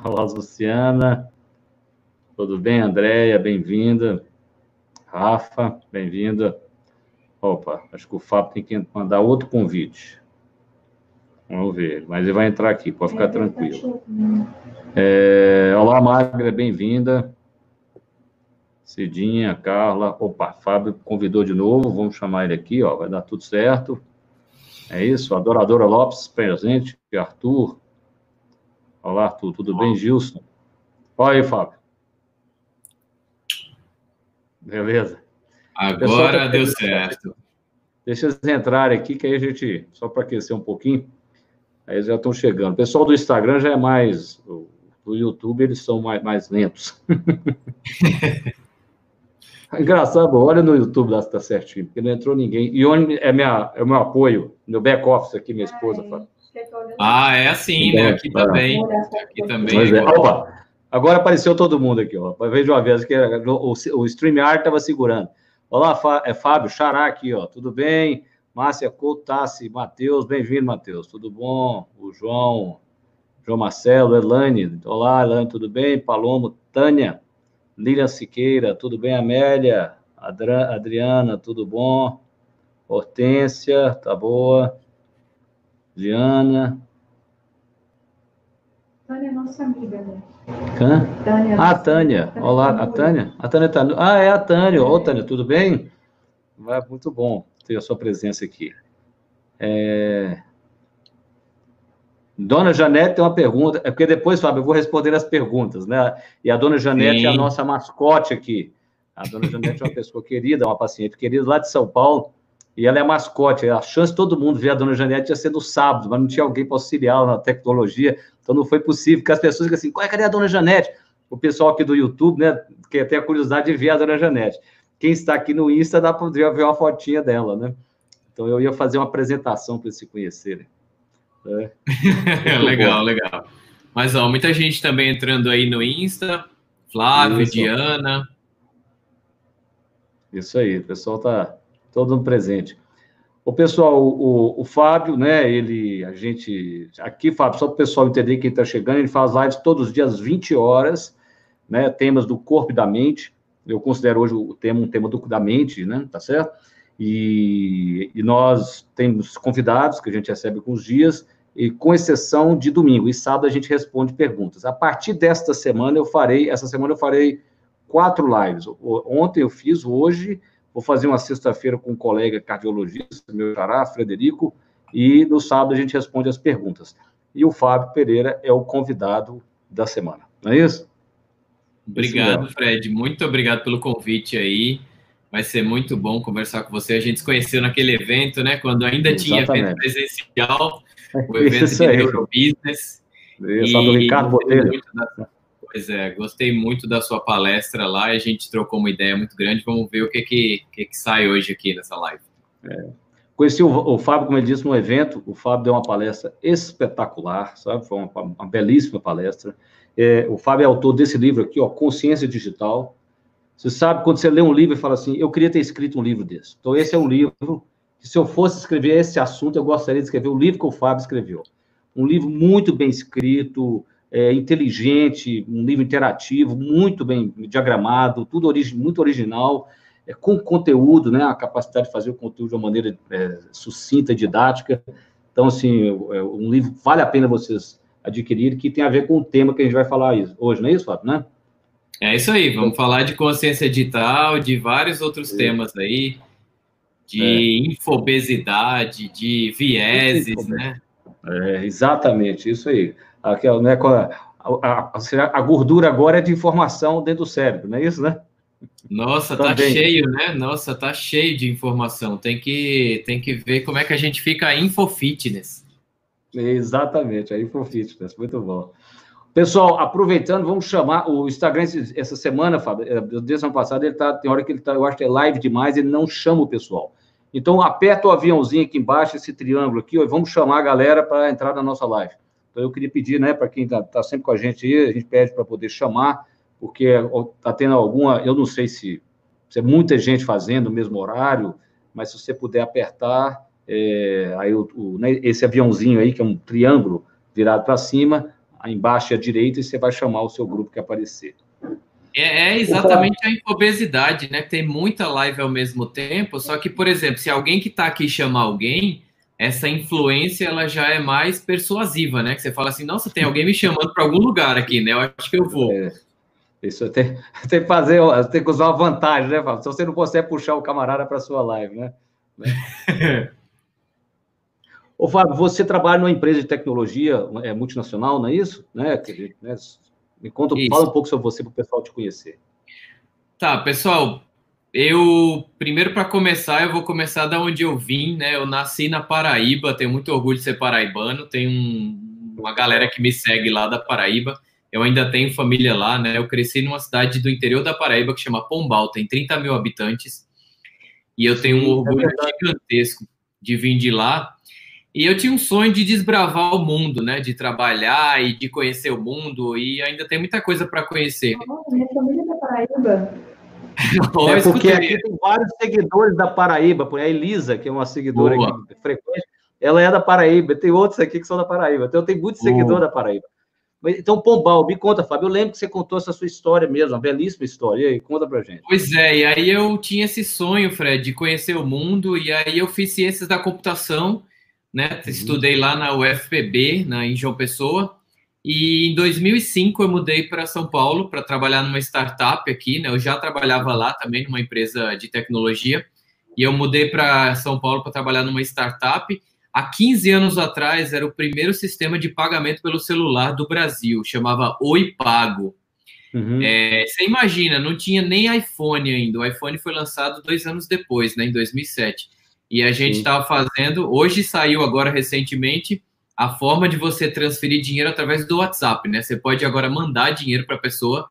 Olá, Luciana. Tudo bem, Andréia? Bem-vinda. Rafa, bem-vinda. Opa, acho que o Fábio tem que mandar outro convite. Vamos ver, mas ele vai entrar aqui, pode ficar tranquilo. É, olá, Magra, bem-vinda. Cidinha, Carla. Opa, Fábio convidou de novo, vamos chamar ele aqui, ó, vai dar tudo certo. É isso, Adoradora Lopes presente, Arthur. Olá, Arthur, tudo bem, Gilson? Olha aí, Fábio. Beleza. Agora tá deu certo. Deixa eles entrarem aqui, que aí a gente, só para aquecer um pouquinho, aí eles já estão chegando. O pessoal do Instagram já é mais, do YouTube eles são mais, mais lentos. Engraçado, olha no YouTube lá se tá certinho, porque não entrou ninguém. E onde é, minha, é o meu apoio, meu back-office aqui, minha esposa fala. Ah, é assim, né? Aqui também. Aqui também. É. Opa, agora apareceu todo mundo aqui, ó. Veja uma vez que o, o StreamYard estava segurando. Olá, é Fábio Xará aqui, ó. Tudo bem? Márcia Coutassi, Matheus, bem-vindo, Matheus. Tudo bom? O João, João Marcelo, Elane. Olá, Elane, tudo bem? Palomo, Tânia. Lilian Siqueira, tudo bem, Amélia? Adra, Adriana, tudo bom? Hortência, tá boa? Liana. Tânia é nossa amiga, né? Hã? Tânia. Ah, Tânia. Tânia Olá, a Tânia. A Tânia tá. Ah, é a Tânia. Ô, Tânia, tudo bem? Vai, muito bom ter a sua presença aqui. É... Dona Janete tem uma pergunta, é porque depois, Fábio, eu vou responder as perguntas, né? E a Dona Janete Sim. é a nossa mascote aqui. A Dona Janete é uma pessoa querida, uma paciente querida lá de São Paulo, e ela é mascote. A chance de todo mundo ver a Dona Janete ia ser no sábado, mas não tinha alguém para auxiliar na tecnologia, então não foi possível, porque as pessoas ficam assim, cadê a Dona Janete? O pessoal aqui do YouTube, né, que tem a curiosidade de ver a Dona Janete. Quem está aqui no Insta dá para ver uma fotinha dela, né? Então eu ia fazer uma apresentação para eles se conhecerem. É. legal, bom. legal. Mas ó, muita gente também entrando aí no Insta. Flávio, Isso. Diana. Isso aí, o pessoal tá todo presente. O pessoal, o, o, Fábio, né? Ele, a gente. Aqui, Fábio, só para o pessoal entender quem está chegando, ele faz lives todos os dias, 20 horas, né? Temas do corpo e da mente. Eu considero hoje o tema um tema do, da mente, né? Tá certo? E, e nós temos convidados que a gente recebe com os dias, e com exceção de domingo. E sábado a gente responde perguntas. A partir desta semana eu farei, essa semana eu farei quatro lives. Ontem eu fiz, hoje vou fazer uma sexta-feira com um colega cardiologista, meu xará, Frederico, e no sábado a gente responde as perguntas. E o Fábio Pereira é o convidado da semana. Não é isso? Obrigado, Fred. Muito obrigado pelo convite aí. Vai ser muito bom conversar com você. A gente se conheceu naquele evento, né? Quando ainda Exatamente. tinha evento presencial, o evento Isso de aí. Neurobusiness. Isso, e do Ricardo Botelho. Pois é, gostei muito da sua palestra lá e a gente trocou uma ideia muito grande. Vamos ver o que que, que, que sai hoje aqui nessa live. É. Conheci o, o, Fábio, como ele disse, no evento. O Fábio deu uma palestra espetacular, sabe? Foi uma, uma belíssima palestra. É, o Fábio é autor desse livro aqui, ó, Consciência Digital você sabe quando você lê um livro e fala assim, eu queria ter escrito um livro desse. Então, esse é um livro que, se eu fosse escrever esse assunto, eu gostaria de escrever o livro que o Fábio escreveu. Um livro muito bem escrito, é, inteligente, um livro interativo, muito bem diagramado, tudo muito original, é, com conteúdo, né? A capacidade de fazer o conteúdo de uma maneira é, sucinta, didática. Então, assim, é, um livro vale a pena vocês adquirirem, que tem a ver com o tema que a gente vai falar hoje, não é isso, Fábio, né? É isso aí, vamos falar de consciência digital, de vários outros é. temas aí, de é. infobesidade, de vieses, né? É, exatamente, isso aí. Aquela, né, a, a, a, gordura agora é de informação dentro do cérebro, não é isso, né? Nossa, tá cheio, né? Nossa, tá cheio de informação. Tem que, tem que ver como é que a gente fica infofitness. Exatamente, a infofitness, muito bom. Pessoal, aproveitando, vamos chamar o Instagram essa semana, Fábio, é, desde o ano passado, ele tá, tem hora que ele tá, eu acho que é live demais, ele não chama o pessoal. Então, aperta o aviãozinho aqui embaixo, esse triângulo aqui, ó, e vamos chamar a galera para entrar na nossa live. Então, eu queria pedir, né, para quem está tá sempre com a gente aí, a gente pede para poder chamar, porque está tendo alguma, eu não sei se, se, é muita gente fazendo o mesmo horário, mas se você puder apertar, é, aí o, o né, esse aviãozinho aí, que é um triângulo virado para cima, embaixo à direita e você vai chamar o seu grupo que aparecer. É, é, exatamente a infobesidade, né? Tem muita live ao mesmo tempo, só que, por exemplo, se alguém que está aqui chamar alguém, essa influência ela já é mais persuasiva, né? Que você fala assim, nossa, tem alguém me chamando para algum lugar aqui, né? Eu acho que eu vou. É, isso tem, tem que fazer, tem que usar uma vantagem, né, Fábio? Se você não consegue puxar o camarada para sua live, né? Ô, Fábio, você trabalha numa empresa de tecnologia é, multinacional, não é isso? Né? né? Me conta, isso. fala um pouco sobre você para o pessoal te conhecer. Tá, pessoal, eu, primeiro para começar, eu vou começar da onde eu vim, né? Eu nasci na Paraíba, tenho muito orgulho de ser paraibano, tem um, uma galera que me segue lá da Paraíba. Eu ainda tenho família lá, né? Eu cresci numa cidade do interior da Paraíba que chama Pombal, tem 30 mil habitantes. E eu tenho um é orgulho é gigantesco de vir de lá. E eu tinha um sonho de desbravar o mundo, né? De trabalhar e de conhecer o mundo. E ainda tem muita coisa para conhecer. minha família é da Paraíba. é porque aqui tem vários seguidores da Paraíba, por a Elisa, que é uma seguidora frequente, ela é da Paraíba, tem outros aqui que são da Paraíba, então tem muitos seguidores da Paraíba. Então, Pombal, me conta, Fábio, eu lembro que você contou essa sua história mesmo, uma belíssima história, e aí, conta pra gente. Pois é, e aí eu tinha esse sonho, Fred, de conhecer o mundo, e aí eu fiz ciências da computação, né, uhum. estudei lá na UFPB, na, em João Pessoa, e em 2005 eu mudei para São Paulo para trabalhar numa startup aqui, né? Eu já trabalhava lá também numa empresa de tecnologia e eu mudei para São Paulo para trabalhar numa startup. Há 15 anos atrás era o primeiro sistema de pagamento pelo celular do Brasil, chamava Oi Pago. Uhum. É, você imagina, não tinha nem iPhone ainda. O iPhone foi lançado dois anos depois, né, em 2007. E a gente estava fazendo. Hoje saiu agora recentemente a forma de você transferir dinheiro através do WhatsApp, né? Você pode agora mandar dinheiro para a pessoa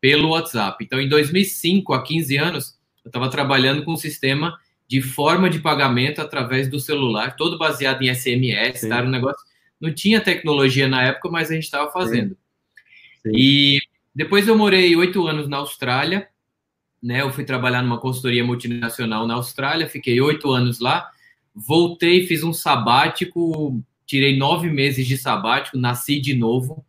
pelo WhatsApp. Então, em 2005, há 15 anos, eu estava trabalhando com um sistema de forma de pagamento através do celular, todo baseado em SMS, tá? Era um negócio. Não tinha tecnologia na época, mas a gente estava fazendo. Sim. Sim. E depois eu morei oito anos na Austrália, né? Eu fui trabalhar numa consultoria multinacional na Austrália, fiquei oito anos lá, voltei, fiz um sabático tirei nove meses de sabático, nasci de novo.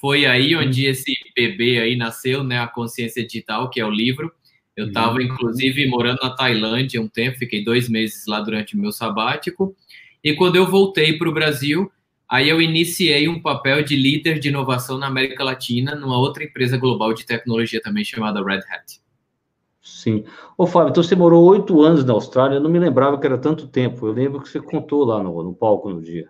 Foi aí onde esse bebê aí nasceu, né? A Consciência Digital, que é o livro. Eu estava, uhum. inclusive, morando na Tailândia um tempo, fiquei dois meses lá durante o meu sabático. E quando eu voltei para o Brasil, aí eu iniciei um papel de líder de inovação na América Latina, numa outra empresa global de tecnologia também chamada Red Hat. Sim. Ô, Fábio, então você morou oito anos na Austrália, eu não me lembrava que era tanto tempo. Eu lembro que você contou lá no, no palco no dia.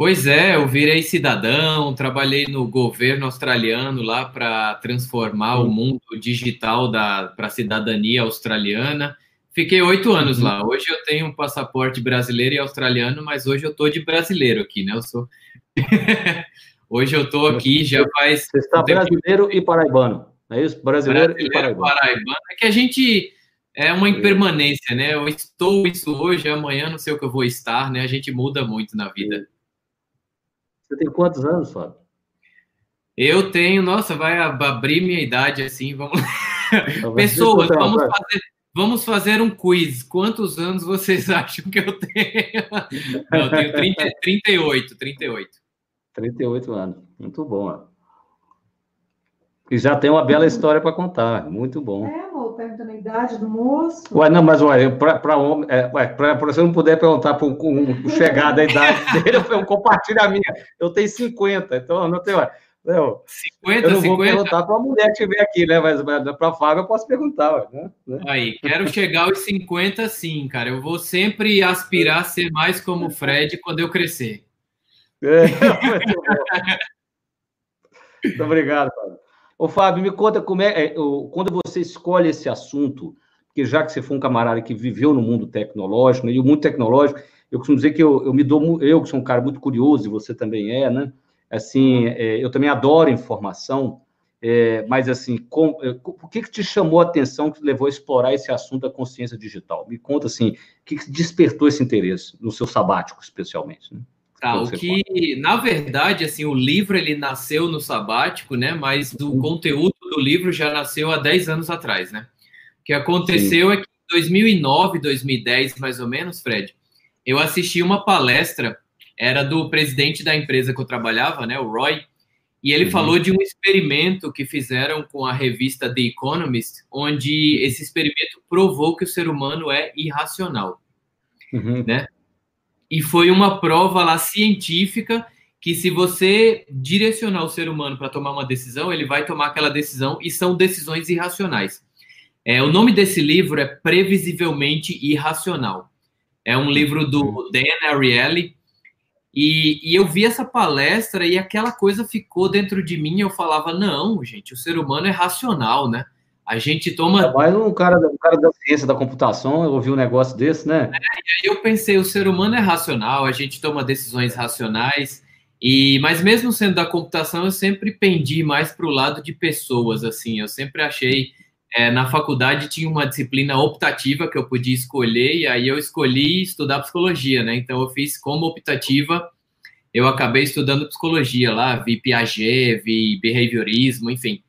Pois é, eu virei cidadão, trabalhei no governo australiano lá para transformar uhum. o mundo digital para a cidadania australiana. Fiquei oito anos uhum. lá. Hoje eu tenho um passaporte brasileiro e australiano, mas hoje eu tô de brasileiro aqui, né? Eu sou. hoje eu tô aqui já faz. Você está brasileiro e paraibano, é isso? Brasileiro, brasileiro e paraibano. paraibano. É que a gente é uma impermanência, né? Eu estou isso hoje, amanhã não sei o que eu vou estar, né? A gente muda muito na vida. Você tem quantos anos, Fábio? Eu tenho, nossa, vai abrir minha idade assim, vamos. Pessoas, vamos fazer, vamos fazer um quiz. Quantos anos vocês acham que eu tenho? Não, eu tenho 30, 38, 38. 38 anos, muito bom. Ó. E já tem uma bela história para contar, muito bom. É, perguntando a idade do moço. Ué, não, mas ué, para homem, é, para você não puder perguntar para um, um chegar da idade dele, eu compartilho a minha. Eu tenho 50, então não tenho. Não, 50, eu não vou 50. perguntar para a mulher que estiver aqui, né? Mas para a Fábio eu posso perguntar. Né? Aí, quero chegar aos 50, sim, cara. Eu vou sempre aspirar a ser mais como o Fred quando eu crescer. É, muito, muito obrigado, Fábio. Ô, Fábio, me conta como é, é, quando você escolhe esse assunto, porque já que você foi um camarada que viveu no mundo tecnológico, né, e o mundo tecnológico, eu costumo dizer que eu, eu me dou, eu que sou um cara muito curioso, e você também é, né? Assim, é, eu também adoro informação, é, mas assim, com, é, o que, que te chamou a atenção que te levou a explorar esse assunto da consciência digital? Me conta assim, o que, que despertou esse interesse no seu sabático, especialmente? Né? Tá, o que, na verdade, assim, o livro ele nasceu no sabático, né? Mas do uhum. conteúdo do livro já nasceu há 10 anos atrás, né? O que aconteceu Sim. é que em 2009, 2010, mais ou menos, Fred, eu assisti uma palestra, era do presidente da empresa que eu trabalhava, né, o Roy, E ele uhum. falou de um experimento que fizeram com a revista The Economist, onde esse experimento provou que o ser humano é irracional, uhum. né? E foi uma prova lá científica que se você direcionar o ser humano para tomar uma decisão, ele vai tomar aquela decisão e são decisões irracionais. É, o nome desse livro é Previsivelmente Irracional. É um livro do uhum. Dan Ariely, e, e, eu vi essa palestra e aquela coisa ficou dentro de mim. Eu falava: não, gente, o ser humano é racional, né? A gente toma. Mas um cara, um cara da ciência da computação ouviu um negócio desse, né? É, e aí eu pensei: o ser humano é racional, a gente toma decisões racionais. E, mas mesmo sendo da computação, eu sempre pendi mais para o lado de pessoas, assim. Eu sempre achei é, na faculdade tinha uma disciplina optativa que eu podia escolher, e aí eu escolhi estudar psicologia, né? Então eu fiz como optativa, eu acabei estudando psicologia lá, vi Piaget, vi behaviorismo, enfim.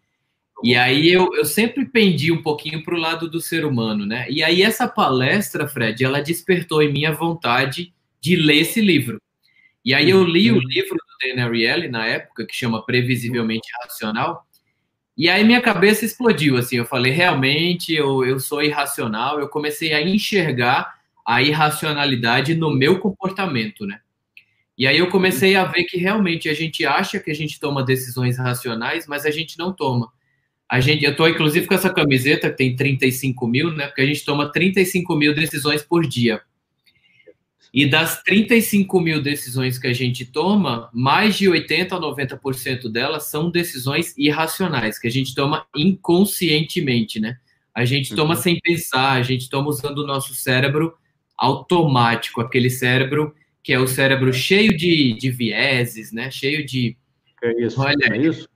E aí eu, eu sempre pendi um pouquinho para o lado do ser humano, né? E aí essa palestra, Fred, ela despertou em mim a vontade de ler esse livro. E aí eu li o livro do Dan Ariely na época, que chama Previsivelmente Racional, e aí minha cabeça explodiu, assim, eu falei, realmente, eu, eu sou irracional, eu comecei a enxergar a irracionalidade no meu comportamento, né? E aí eu comecei a ver que realmente a gente acha que a gente toma decisões racionais, mas a gente não toma. A gente, eu tô inclusive com essa camiseta que tem 35 mil, né? Porque a gente toma 35 mil decisões por dia. E das 35 mil decisões que a gente toma, mais de 80% a 90% delas são decisões irracionais, que a gente toma inconscientemente, né? A gente toma uhum. sem pensar, a gente toma usando o nosso cérebro automático, aquele cérebro que é o cérebro cheio de, de vieses, né? Cheio de. É isso, Olha, é isso.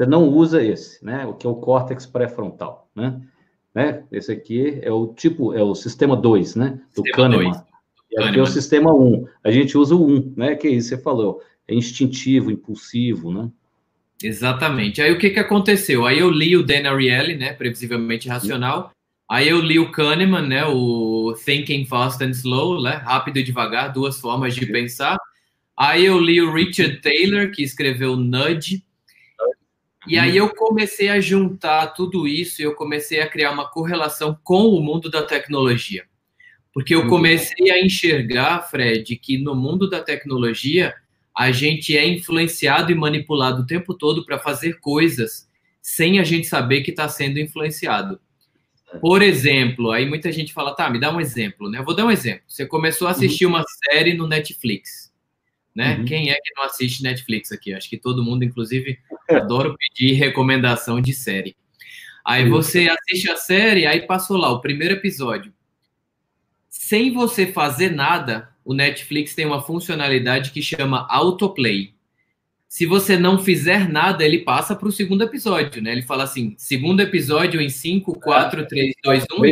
Você não usa esse, né? O que é o córtex pré-frontal, né? né? Esse aqui é o tipo, é o sistema 2, né? Do sistema Kahneman. Dois. E aqui é o sistema 1. A gente usa o 1, né? Que é isso que você falou. É instintivo, impulsivo, né? Exatamente. Aí o que, que aconteceu? Aí eu li o Dan Ariely, né? Previsivelmente racional. Aí eu li o Kahneman, né? O Thinking Fast and Slow, né? Rápido e devagar, duas formas de pensar. Aí eu li o Richard Taylor, que escreveu Nudge. E aí eu comecei a juntar tudo isso e eu comecei a criar uma correlação com o mundo da tecnologia. Porque eu comecei a enxergar, Fred, que no mundo da tecnologia a gente é influenciado e manipulado o tempo todo para fazer coisas sem a gente saber que está sendo influenciado. Por exemplo, aí muita gente fala, tá, me dá um exemplo, né? Eu vou dar um exemplo. Você começou a assistir uhum. uma série no Netflix, né? Uhum. Quem é que não assiste Netflix aqui? Acho que todo mundo, inclusive, adora pedir recomendação de série. Aí você assiste a série, aí passou lá o primeiro episódio sem você fazer nada, o Netflix tem uma funcionalidade que chama autoplay. Se você não fizer nada, ele passa para o segundo episódio, né? Ele fala assim: segundo episódio em 5, 4, 3, 2, 1.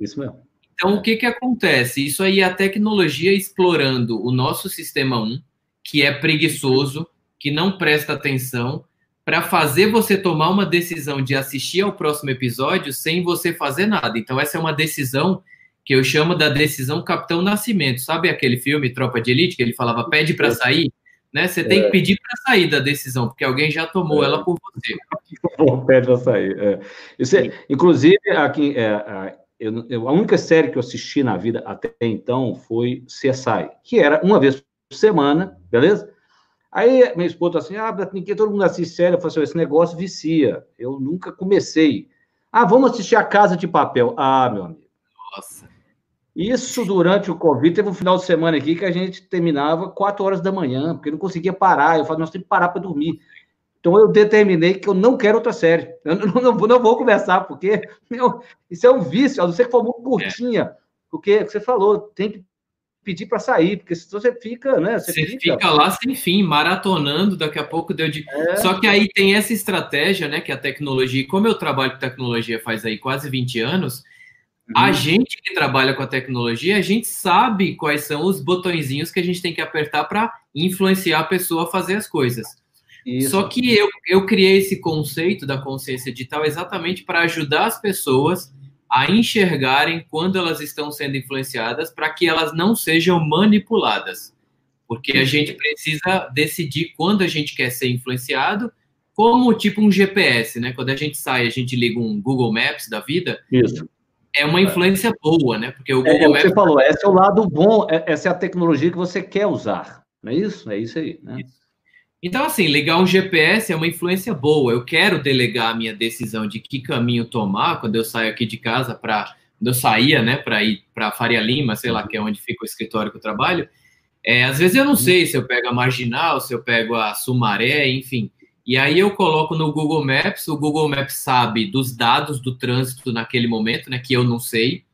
Isso mesmo. Então, o que, que acontece? Isso aí é a tecnologia explorando o nosso sistema 1, que é preguiçoso, que não presta atenção, para fazer você tomar uma decisão de assistir ao próximo episódio sem você fazer nada. Então, essa é uma decisão que eu chamo da decisão Capitão Nascimento. Sabe aquele filme Tropa de Elite que ele falava pede para sair? Né? Você tem que é. pedir para sair da decisão, porque alguém já tomou é. ela por você. pede para sair. É. Isso é, inclusive, aqui, é, eu, eu, a única série que eu assisti na vida até então foi CSI, que era uma vez por semana, beleza? Aí minha esposa assim, ah, ninguém, todo mundo assiste série. Eu falei assim, esse negócio vicia. Eu nunca comecei. Ah, vamos assistir A Casa de Papel. Ah, meu amigo. Nossa. Isso durante o Covid, teve um final de semana aqui que a gente terminava 4 horas da manhã, porque não conseguia parar. Eu falei, nós temos que parar para dormir. Então eu determinei que eu não quero outra série. Eu não, não, não vou começar, porque meu, isso é um vício, a não ser que for muito curtinha. É. Porque você falou, tem que pedir para sair, porque senão você fica, né? Você, você fica... fica... lá sem fim, maratonando, daqui a pouco deu de. É. Só que aí tem essa estratégia, né? Que a tecnologia, como eu trabalho com tecnologia faz aí quase 20 anos, a uhum. gente que trabalha com a tecnologia, a gente sabe quais são os botõezinhos que a gente tem que apertar para influenciar a pessoa a fazer as coisas. Isso. Só que eu, eu criei esse conceito da consciência digital exatamente para ajudar as pessoas a enxergarem quando elas estão sendo influenciadas para que elas não sejam manipuladas. porque a gente precisa decidir quando a gente quer ser influenciado, como tipo um GPS, né? Quando a gente sai, a gente liga um Google Maps da vida. Isso. É uma influência boa, né? Porque o é, Google é, Maps. Você falou, esse é o lado bom, é, essa é a tecnologia que você quer usar. Não é isso? É isso aí. Né? Isso. Então, assim, ligar um GPS é uma influência boa. Eu quero delegar a minha decisão de que caminho tomar quando eu saio aqui de casa para. Quando eu saía, né, para ir para Faria Lima, sei lá, que é onde fica o escritório que eu trabalho. É, às vezes eu não sei se eu pego a Marginal, se eu pego a Sumaré, enfim. E aí eu coloco no Google Maps, o Google Maps sabe dos dados do trânsito naquele momento, né, que eu não sei.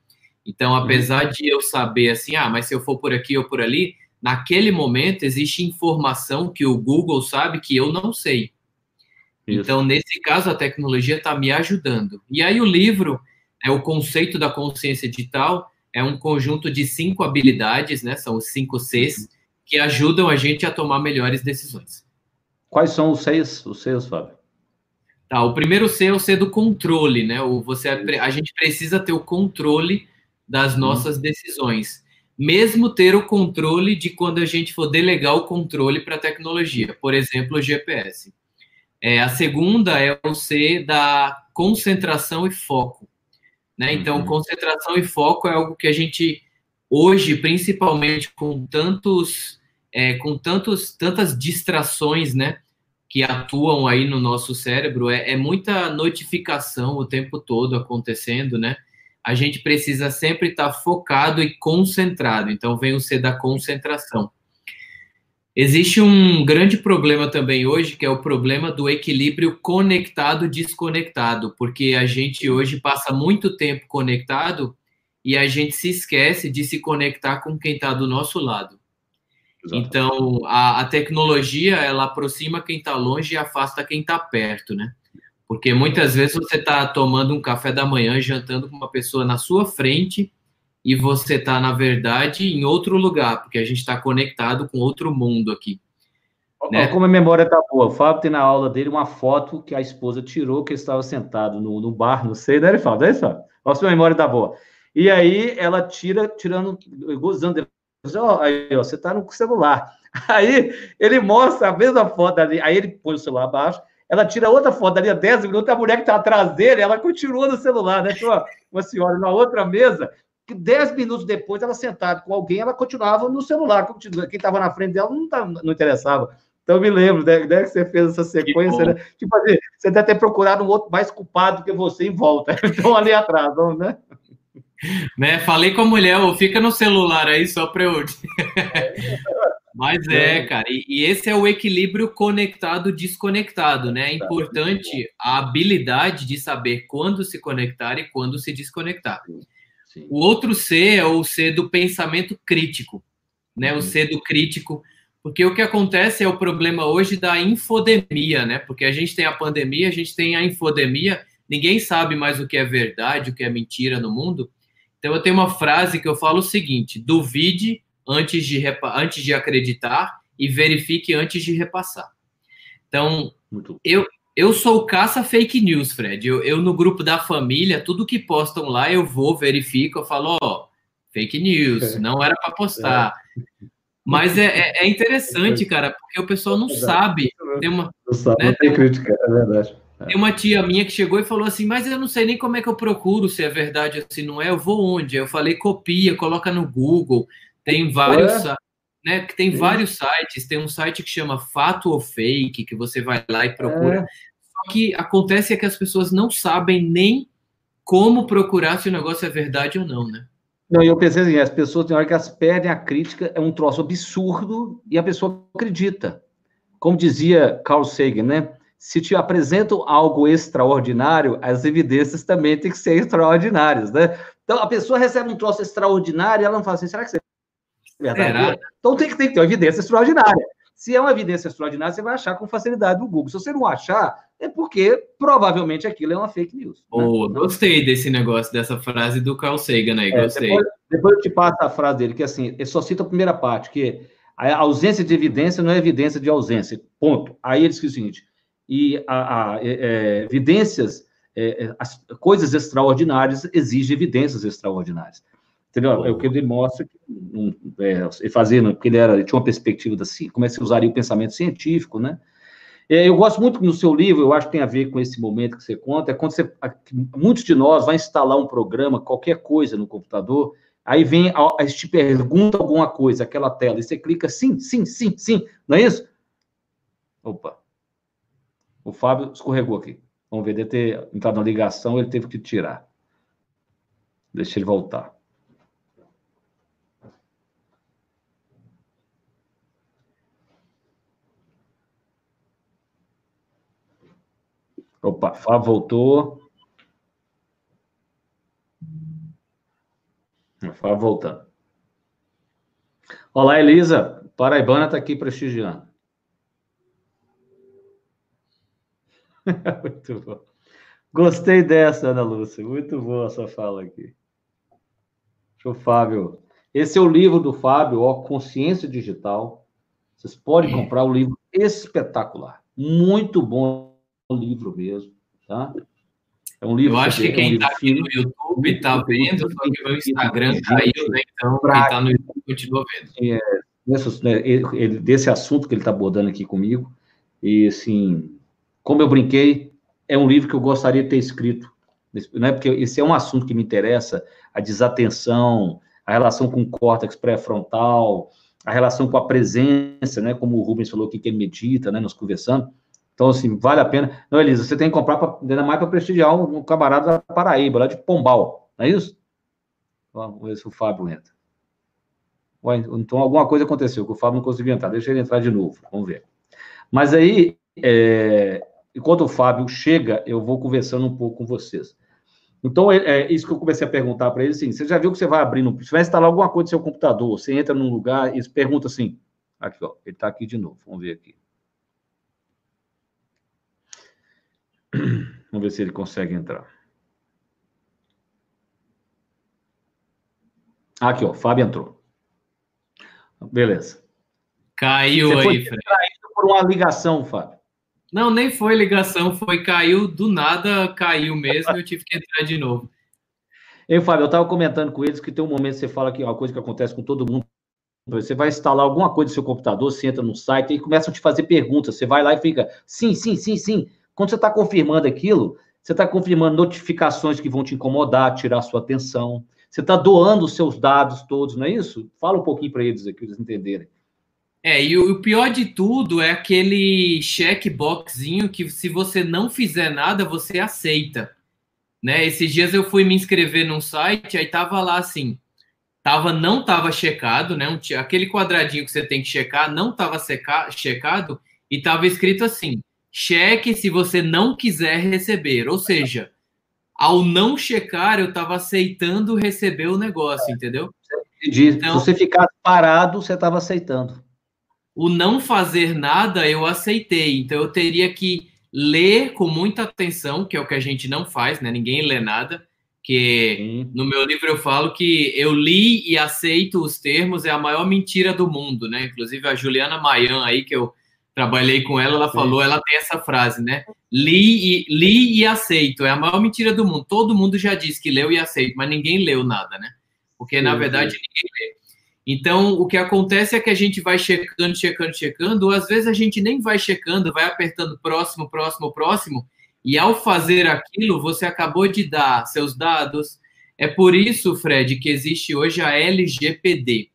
Então, apesar de eu saber assim, ah, mas se eu for por aqui ou por ali, naquele momento existe informação que o Google sabe que eu não sei. Isso. Então, nesse caso, a tecnologia está me ajudando. E aí, o livro é o conceito da consciência digital, é um conjunto de cinco habilidades, né? São os cinco Cs, uhum. que ajudam a gente a tomar melhores decisões. Quais são os Cs, os Cs, Fábio? Tá, o primeiro C é o C do controle, né? O, você, a gente precisa ter o controle das uhum. nossas decisões mesmo ter o controle de quando a gente for delegar o controle para a tecnologia, por exemplo, o GPS. É, a segunda é o C da concentração e foco. Né? Então, uhum. concentração e foco é algo que a gente, hoje, principalmente com tantos, é, com tantos, tantas distrações, né? Que atuam aí no nosso cérebro, é, é muita notificação o tempo todo acontecendo, né? A gente precisa sempre estar focado e concentrado. Então, vem o C da concentração. Existe um grande problema também hoje, que é o problema do equilíbrio conectado-desconectado, porque a gente hoje passa muito tempo conectado e a gente se esquece de se conectar com quem está do nosso lado. Exatamente. Então, a, a, tecnologia, ela aproxima quem está longe e afasta quem está perto, né? Porque muitas vezes você está tomando um café da manhã, jantando com uma pessoa na sua frente e você está, na verdade, em outro lugar, porque a gente está conectado com outro mundo aqui. Né? Como a memória está boa, o Fábio tem na aula dele uma foto que a esposa tirou, que ele estava sentado no, no bar, não sei, né, ele fala, Fábio? Olha se a memória está boa. E aí ela tira, tirando, gozando dele, ó, aí, ó, você está no celular. Aí ele mostra a mesma foto ali, aí ele põe o celular abaixo, ela tira outra foto ali a 10 minutos, a mulher que está atrás dele, ela continua no celular, né? Tinha uma, uma senhora na outra mesa, que 10 minutos depois, ela sentada com alguém, ela continuava no celular. Quem estava na frente dela não, tá, não interessava. Então, eu me lembro, né, né, que você fez essa sequência, né? Tipo assim, você deve ter procurado um outro mais culpado que você em volta. Então, ali atrás, não, né? Né, falei com a mulher, fica no celular aí só para eu. Mas é, é, cara, e, e, esse é o equilíbrio conectado-desconectado, né? É importante a habilidade de saber quando se conectar e quando se desconectar. Sim. O outro C é o C do pensamento crítico, né? O uhum. C do crítico, porque o que acontece é o problema hoje da infodemia, né? Porque a gente tem a pandemia, a gente tem a infodemia, ninguém sabe mais o que é verdade, o que é mentira no mundo. Então eu tenho uma frase que eu falo o seguinte: duvide antes de, antes de acreditar e verifique antes de repassar. Então, eu, eu sou caça fake news, Fred. Eu, eu, no grupo da família, tudo que postam lá, eu vou, verifico, eu falo, ó, fake news, é. não era para postar. É. Mas é, é, é, interessante, cara, porque o pessoal não sabe. Tem uma, não sabe, né, não tem crítica, é verdade. É. Tem uma tia minha que chegou e falou assim, mas eu não sei nem como é que eu procuro se é verdade ou se não é, eu vou onde? Eu falei, copia, coloca no Google. Tem vários, né? Tem Sim. vários sites. Tem um site que chama Fato ou Fake, que você vai lá e procura. É. Só que acontece é que as pessoas não sabem nem como procurar se o negócio é verdade ou não, né? Não, eu pensei assim, as pessoas, tem hora que elas perdem a crítica, é um troço absurdo e a pessoa acredita. Como dizia Carl Sagan, né? Se te apresentam algo extraordinário, as evidências também têm que ser extraordinárias, né? Então, a pessoa recebe um troço extraordinário e ela não fala assim, será que você verdade. Então tem que, tem que ter uma evidência extraordinária. Se é uma evidência extraordinária, você vai achar com facilidade no Google. Se você não achar, é porque provavelmente aquilo é uma fake news. Oh, né? Gostei desse negócio, dessa frase do Carl Sagan aí, é, gostei. Depois, depois, eu te passo a frase dele, que assim, ele só cita a primeira parte, que a ausência de evidência não é evidência de ausência, ponto. Aí ele diz o seguinte, e a, a é, é, evidências, é, é, as coisas extraordinárias exigem evidências extraordinárias. Entendeu? É o que ele mostra é, fazendo, porque ele, era, ele tinha uma perspectiva da como é que se usaria o pensamento científico, né? É, eu gosto muito no seu livro, eu acho que tem a ver com esse momento que você conta, é quando você, muitos de nós vai instalar um programa, qualquer coisa no computador, aí vem, a, a pergunta alguma coisa, aquela tela, e você clica sim, sim, sim, sim, não é isso? Opa, o Fábio escorregou aqui. Vamos ver, deve ter entrado na ligação, ele teve que tirar. Deixa ele voltar. Opa, Fábio voltou. Fábio voltando. Olá, Elisa. Paraibana está aqui prestigiando. Muito bom. Gostei dessa, Ana Lúcia. Muito boa essa fala aqui. Deixa o Fábio. Esse é o livro do Fábio, ó, Consciência Digital. Vocês podem comprar o livro espetacular. Muito bom livro mesmo, tá? É um livro. Eu acho que, que quem está é um aqui no YouTube está vendo, só que o meu Instagram caiu, né? Então, quem está no YouTube continua vendo. É, nesse, né, ele, desse assunto que ele está abordando aqui comigo, e assim, como eu brinquei, é um livro que eu gostaria de ter escrito, né? Porque esse é um assunto que me interessa, a desatenção, a relação com o córtex pré-frontal, a relação com a presença, né? Como o Rubens falou aqui, que ele medita, né? Nos conversando. Então, assim, vale a pena. Não, Elisa, você tem que comprar, pra, ainda mais para prestigiar um, um, camarada da Paraíba, lá de Pombal, não é isso? Vamos ver se o Fábio entra. Ué, então, alguma coisa aconteceu, que o Fábio não conseguiu entrar. Deixa ele entrar de novo, vamos ver. Mas aí, é, enquanto o Fábio chega, eu vou conversando um pouco com vocês. Então, é, é isso que eu comecei a perguntar para ele, assim, você já viu que você vai abrir, você vai instalar alguma coisa no seu computador, você entra num lugar e pergunta assim, aqui, ó, ele está aqui de novo, vamos ver aqui. Vamos ver se ele consegue entrar. Aqui, ó, Fábio entrou. Beleza. Caiu Você aí, Fred. por uma ligação, Fábio. Não, nem foi ligação, foi caiu do nada, caiu mesmo, eu tive que entrar de novo. Ei, Fábio, eu estava comentando com eles que tem um momento que você fala que é uma coisa que acontece com todo mundo. Você vai instalar alguma coisa no seu computador, você entra no site e começam a te fazer perguntas. Você vai lá e fica, sim, sim, sim, sim. Quando você está confirmando aquilo, você está confirmando notificações que vão te incomodar, tirar sua atenção. Você está doando os seus dados todos, não é isso? Fala um pouquinho para eles aqui, para eles entenderem. É, e o, pior de tudo é aquele checkboxzinho que se você não fizer nada, você aceita. Né? Esses dias eu fui me inscrever num site, aí tava lá assim, tava, não tava checado, né? Um, aquele quadradinho que você tem que checar não tava checado e tava escrito assim: cheque se você não quiser receber. Ou seja, ao não checar, eu estava aceitando receber o negócio, entendeu? Entendi. Então, se você ficar parado, você estava aceitando. O não fazer nada, eu aceitei. Então, eu teria que ler com muita atenção, que é o que a gente não faz, né? Ninguém lê nada. Que Sim. no meu livro eu falo que eu li e aceito os termos, é a maior mentira do mundo, né? Inclusive a Juliana Mayan aí, que eu trabalhei com ela, ela falou, ela tem essa frase, né? Li e, li e aceito. É a maior mentira do mundo. Todo mundo já disse que leu e aceito, mas ninguém leu nada, né? Porque, na verdade, ninguém lê. Então, o que acontece é que a gente vai checando, checando, checando, ou às vezes a gente nem vai checando, vai apertando próximo, próximo, próximo, e ao fazer aquilo, você acabou de dar seus dados. É por isso, Fred, que existe hoje a LGPD,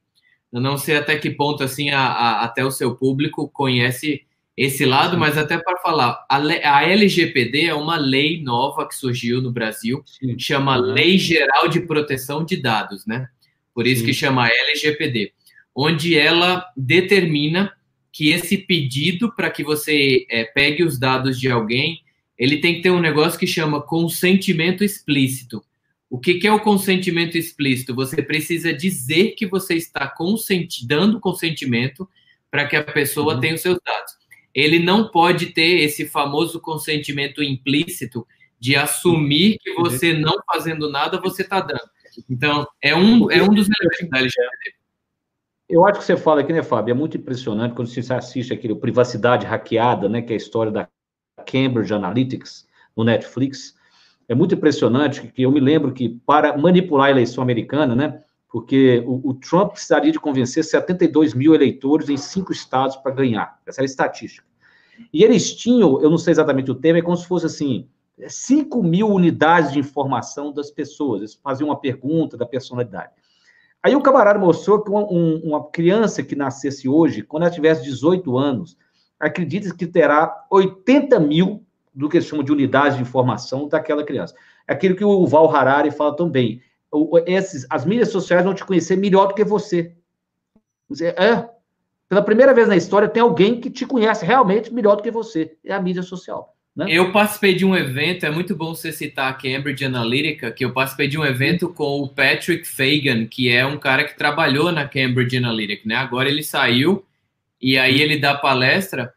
eu não sei até que ponto assim a, a, até o seu público conhece esse lado, mas até para falar, a, a, LGPD é uma lei nova que surgiu no Brasil, Sim. chama uhum. Lei Geral de Proteção de Dados, né? Por isso Sim. que chama LGPD, onde ela determina que esse pedido para que você é, pegue os dados de alguém, ele tem que ter um negócio que chama consentimento explícito. O que, que, é o consentimento explícito? Você precisa dizer que você está consenti dando consentimento para que a pessoa uhum. tenha os seus dados. Ele não pode ter esse famoso consentimento implícito de assumir que você não fazendo nada, você está dando. Então, é um, é um dos elementos da LGBT. Eu acho que você fala aqui, né, Fábio? É muito impressionante quando você assiste aquele Privacidade Hackeada, né, que é a história da Cambridge Analytics no Netflix é muito impressionante que eu me lembro que para manipular a eleição americana, né, porque o, o, Trump precisaria de convencer 72 mil eleitores em cinco estados para ganhar. Essa é a estatística. E eles tinham, eu não sei exatamente o tema, é como se fosse assim, 5 mil unidades de informação das pessoas. Eles faziam uma pergunta da personalidade. Aí o camarada mostrou que uma, um, uma criança que nascesse hoje, quando ela tivesse 18 anos, acredita que terá 80 mil do que eles chamam de unidades de informação daquela criança. É aquilo que o Val Harari fala também esses, as mídias sociais vão te conhecer melhor do que você. É, pela primeira vez na história, tem alguém que te conhece realmente melhor do que você. É a mídia social. Né? Eu participei de um evento, é muito bom você citar a Cambridge Analytica, que eu participei de um evento com o Patrick Fagan, que é um cara que trabalhou na Cambridge Analytica, né? Agora ele saiu e aí ele dá palestra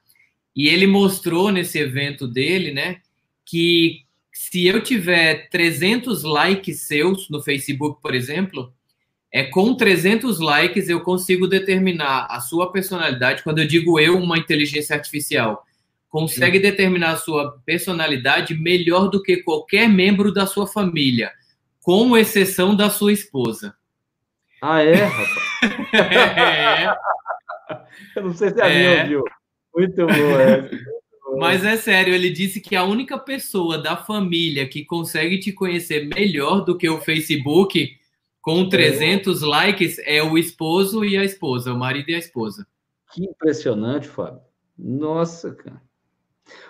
e ele mostrou nesse evento dele, né, que se eu tiver 300 likes seus no Facebook, por exemplo, é com 300 likes eu consigo determinar a sua personalidade. Quando eu digo eu, uma inteligência artificial consegue Sim. determinar a sua personalidade melhor do que qualquer membro da sua família, com exceção da sua esposa. Ah, é, é. Eu não sei se a é. minha ouviu. Muito bom, é. Mas é sério, ele disse que a única pessoa da família que consegue te conhecer melhor do que o Facebook, com 300 é. likes, é o esposo e a esposa, o marido e a esposa. Que impressionante, Fábio. Nossa, cara.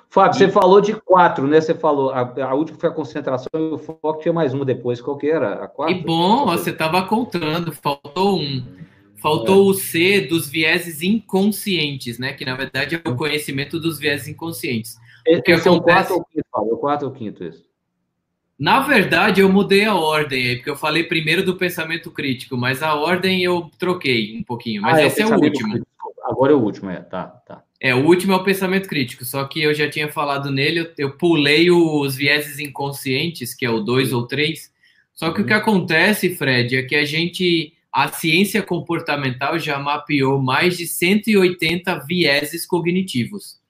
Fábio, e... você falou de quatro, né? Você falou, a, a última foi a concentração e o foco tinha mais uma depois. Qual que era? A quarta? E bom, você estava contando, faltou um. Faltou é. o C dos vieses inconscientes, né? Que na verdade é o conhecimento dos vieses inconscientes. Esse o que acontece... é o quarto ou quinto, o quarto ou quinto isso? Na verdade, eu mudei a ordem aí, porque eu falei primeiro do pensamento crítico, mas a ordem eu troquei um pouquinho. Mas ah, é esse é, o último. Crítico. Agora é o último, é, tá, tá. É, o último é o pensamento crítico, só que eu já tinha falado nele, eu, eu pulei os vieses inconscientes, que é o 2 ou 3. Só que uhum. o que acontece, Fred, é que a gente a ciência comportamental já mapeou mais de 180 vieses cognitivos.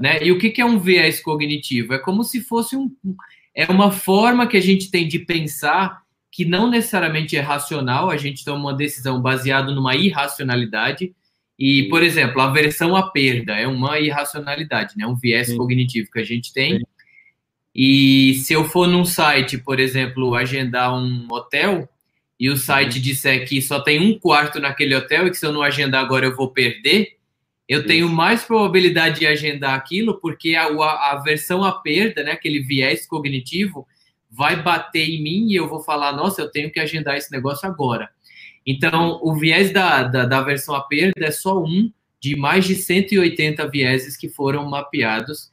Né? E o que, que é um viés cognitivo? É como se fosse um. É uma forma que a gente tem de pensar que não necessariamente é racional, a gente toma uma decisão baseada numa irracionalidade. E, por exemplo, a aversão à perda é uma irracionalidade, né? um viés Sim. cognitivo que a gente tem. Sim. E se eu for num site, por exemplo, agendar um hotel, e o site uhum. disser que só tem um quarto naquele hotel e que se eu não agendar agora eu vou perder, eu Isso. tenho mais probabilidade de agendar aquilo porque a, a, a versão à perda, né, aquele viés cognitivo, vai bater em mim e eu vou falar, nossa, eu tenho que agendar esse negócio agora. Então, o viés da, da, da versão à perda é só um de mais de 180 vieses que foram mapeados.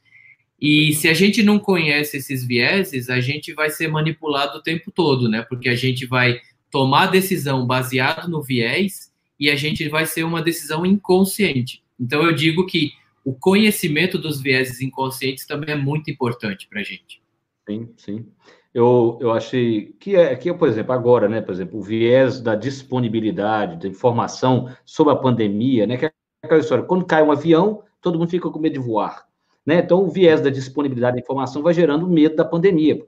E se a gente não conhece esses vieses, a gente vai ser manipulado o tempo todo, né? Porque a gente vai tomar decisão baseado no viés e a gente vai ser uma decisão inconsciente. Então eu digo que o conhecimento dos vieses inconscientes também é muito importante para a gente. Sim, sim. Eu, eu achei que é, que, por exemplo, agora, né, por exemplo, o viés da disponibilidade da informação sobre a pandemia, né, que é aquela história, quando cai um avião, todo mundo fica com medo de voar, né? Então, o viés da disponibilidade da informação vai gerando medo da pandemia,